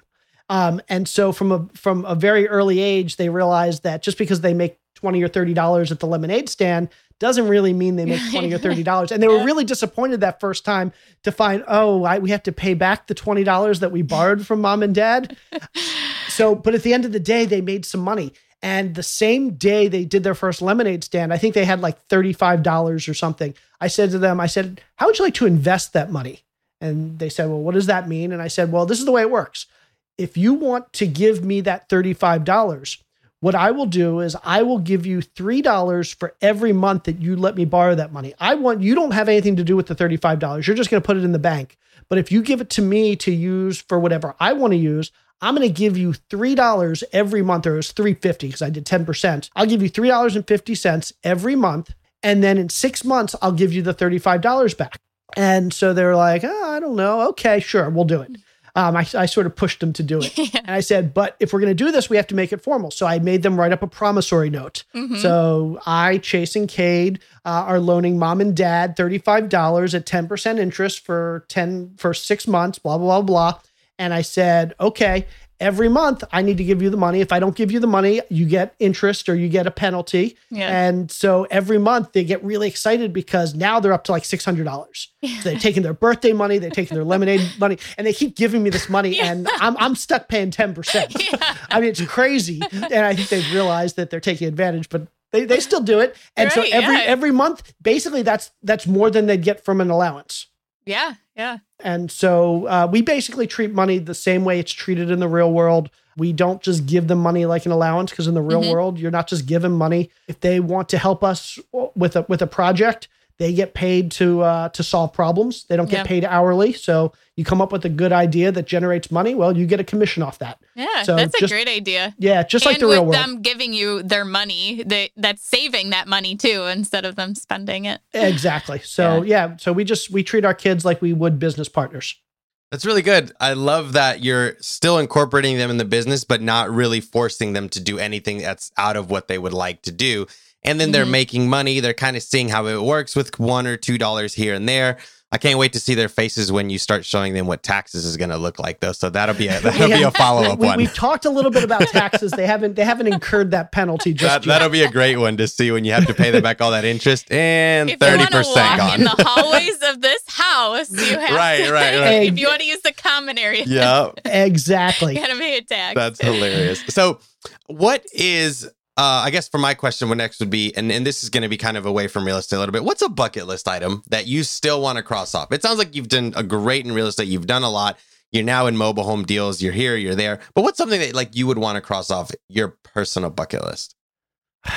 Um, and so from a from a very early age, they realized that just because they make twenty or thirty dollars at the lemonade stand doesn't really mean they make twenty or thirty dollars. And they were really disappointed that first time to find, oh, I, we have to pay back the twenty dollars that we borrowed from mom and dad. So, but at the end of the day, they made some money. And the same day they did their first lemonade stand, I think they had like $35 or something. I said to them, I said, How would you like to invest that money? And they said, Well, what does that mean? And I said, Well, this is the way it works. If you want to give me that $35, what I will do is I will give you $3 for every month that you let me borrow that money. I want you don't have anything to do with the $35. You're just going to put it in the bank. But if you give it to me to use for whatever I want to use, I'm going to give you $3 every month, or it was 350 because I did 10%. I'll give you $3.50 every month. And then in six months, I'll give you the $35 back. And so they're like, oh, I don't know. Okay, sure, we'll do it. Um, I, I sort of pushed them to do it. And I said, but if we're going to do this, we have to make it formal. So I made them write up a promissory note. Mhm. So I, Chase, and Cade uh, are loaning mom and dad $35 at 10% interest for 10 for six months, blah, blah, blah, blah. And I said, okay, every month I need to give you the money. If I don't give you the money, you get interest or you get a penalty. Yeah. And so every month they get really excited because now they're up to like $600. So they're taking their birthday money, they're taking their lemonade money, and they keep giving me this money. And I'm, I'm stuck paying 10%. Yeah. I mean, it's crazy. And I think they've realized that they're taking advantage, but they, they still do it. And so every yeah. every month, basically that's that's more than they'd get from an allowance. Yeah. Yeah. And so uh, we basically treat money the same way it's treated in the real world. We don't just give them money like an allowance because in the real Mhm. world, you're not just given money. If they want to help us with a with a project, they get paid to uh, to solve problems. They don't get Yeah. paid hourly. So you come up with a good idea that generates money. Well, you get a commission off that. Yeah. So that's a great idea. Yeah, just like and the with real world. them giving you their money, they, that's saving that money too instead of them spending it. Exactly. So yeah. so we just we treat our kids like we would business partners. That's really good. I love that you're still incorporating them in the business, but not really forcing them to do anything that's out of what they would like to do. And then they're Mhm. making money. They're kind of seeing how it works with one or two dollars here and there. I can't wait to see their faces when you start showing them what taxes is going to look like, though. So that'll be a that'll be a follow up we, one. We've talked a little bit about taxes. They haven't they haven't incurred that penalty just That, yet. that'll be a great one to see when you have to pay them back all that interest and thirty percent walk gone. in the hallways of this house, you have Right, to, right, right. if you want to use the common area, yeah, exactly. you gotta pay a tax. That's hilarious. So, what is, uh, I guess for my question, what next would be, and, and this is going to be kind of away from real estate a little bit. What's a bucket list item that you still want to cross off? It sounds like you've done a great in real estate. You've done a lot. You're now in mobile home deals. You're here, you're there. But what's something that like you would want to cross off your personal bucket list?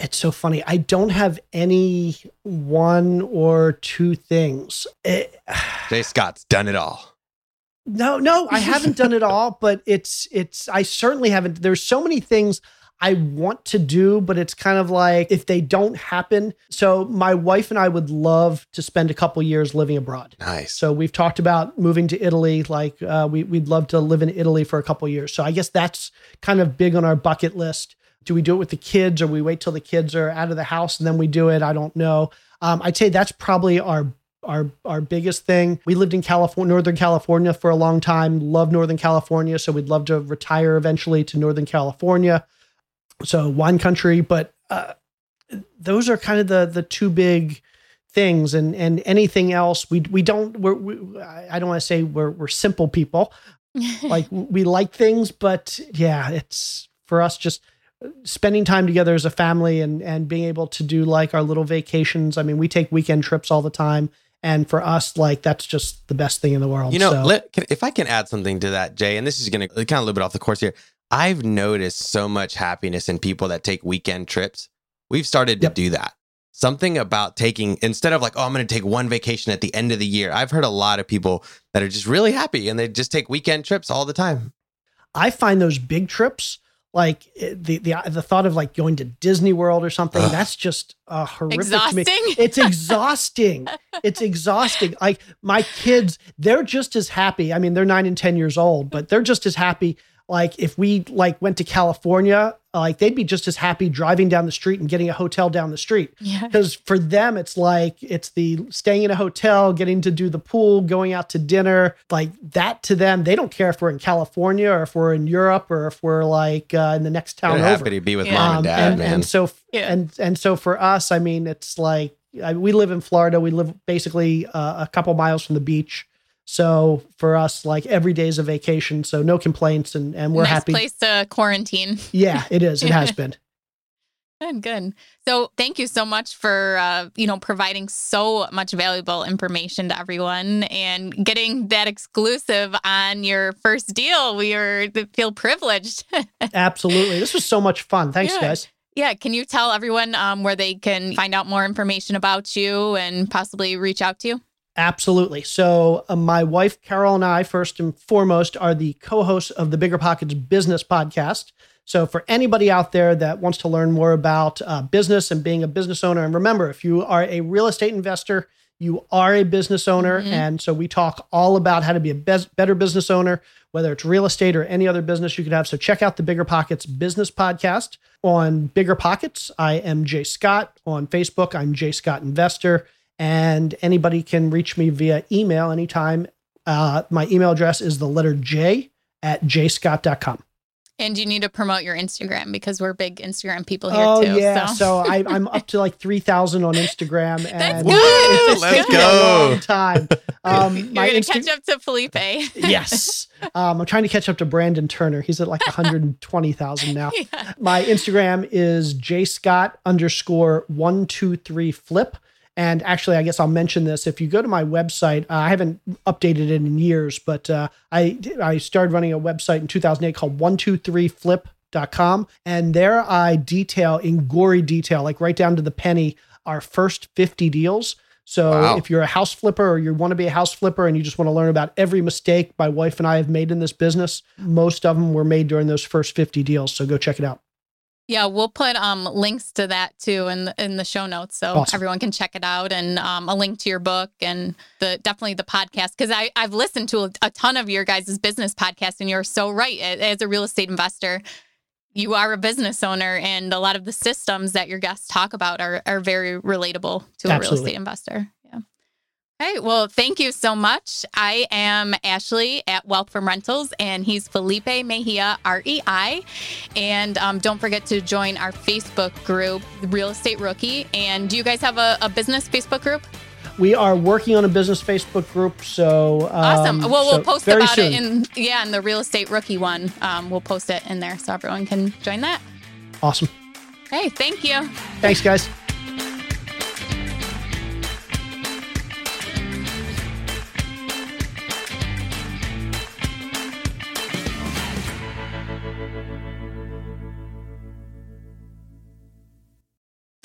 It's so funny. I don't have any one or two things. It- J Scott's done it all. no, no, I haven't done it all, but it's it's I certainly haven't. There's so many things I want to do, but it's kind of like if they don't happen. So my wife and I would love to spend a couple years living abroad. Nice. So we've talked about moving to Italy. Like uh, we we'd love to live in Italy for a couple years. So I guess that's kind of big on our bucket list. Do we do it with the kids, or we wait till the kids are out of the house and then we do it? I don't know. Um, I'd say that's probably our our our biggest thing. We lived in California, Northern California for a long time. Love Northern California, so we'd love to retire eventually to Northern California. So wine country, but uh, those are kind of the the two big things. And and anything else we we don't we're, we I I don't want to say we're we're simple people. Like we like things but yeah it's for us just spending time together as a family and and being able to do like our little vacations. I mean we take weekend trips all the time. And for us like that's just the best thing in the world. You know, so, let, can, if I can add something to that, J, and this is going to kind of a little bit off the course here. I've noticed so much happiness in people that take weekend trips. We've started to Yep. do that. Something about taking, instead of like, oh, I'm going to take one vacation at the end of the year. I've heard a lot of people that are just really happy and they just take weekend trips all the time. I find those big trips like the the the thought of like going to Disney World or something Ugh. that's just uh, horrific to me. Exhausting. It's exhausting. it's exhausting. Like my kids, they're just as happy. I mean, they're nine and ten years old, but they're just as happy. Like if we like went to California like they'd be just as happy driving down the street and getting a hotel down the street. Yeah. Because for them, it's like it's the staying in a hotel, getting to do the pool, going out to dinner, like that to them. They don't care if we're in California or if we're in Europe or if we're like uh, in the next town They're over. happy to be with Yeah. mom and Um, dad, and, man. and so Yeah. and and so for us, I mean, it's like I, we live in Florida. We live basically uh, a couple miles from the beach. So for us, like every day is a vacation. So no complaints, and and we're nice happy. place to quarantine. Yeah, it is. It has been. Good, good. So thank you so much for uh, you know providing so much valuable information to everyone and getting that exclusive on your first deal. We are feel privileged. Absolutely. This was so much fun. Thanks, Yeah. guys. yeah, can you tell everyone um, where they can find out more information about you and possibly reach out to you? Absolutely. So, uh, my wife, Carol, and I, first and foremost, are the co hosts of the BiggerPockets Business Podcast. So, for anybody out there that wants to learn more about uh, business and being a business owner, and remember, if you are a real estate investor, you are a business owner. Mhm. And so, we talk all about how to be a bes- better business owner, whether it's real estate or any other business you could have. So, check out the BiggerPockets Business Podcast on BiggerPockets. I am J Scott. On Facebook, I'm J Scott Investor and anybody can reach me via email anytime. Uh, my email address is the letter J at jscott.com. And you need to promote your Instagram because we're big Instagram people here Oh, too. yeah. so. So, I, I'm up to like 3,000 on Instagram. That's and good. it's, it's Let's taken go. a long time. Um, You're gonna Insta- catch up to Felipe. yes. Um, I'm trying to catch up to Brandon Turner. He's at like 120,000 now. Yeah. My Instagram is jscott underscore one two three flip. And actually, I guess I'll mention this. If you go to my website, uh, I haven't updated it in years, but uh, I I started running a website in 2008 called 123flip.com. And there I detail in gory detail, like right down to the penny, our first 50 deals. So Wow. if you're a house flipper or you want to be a house flipper and you just want to learn about every mistake my wife and I have made in this business, most of them were made during those first 50 deals. So go check it out. Yeah, we'll put um links to that too in the, in the show notes so Awesome. everyone can check it out and um, a link to your book and the definitely the podcast because I I've listened to a, a ton of your guys' business podcast and you're so right as a real estate investor you are a business owner and a lot of the systems that your guests talk about are are very relatable to a real estate investor. Hey, well, thank you so much. I am Ashley at Wealth from Rentals, and he's Felipe Mejia, REI. And um, don't forget to join our Facebook group, Real Estate Rookie. And do you guys have a, a business Facebook group? We are working on a business Facebook group. So um, Awesome. well, we'll so post about soon. it in yeah, in the Real Estate Rookie one. Um, we'll post it in there so everyone can join that. Awesome. Hey, thank you. Thanks, guys.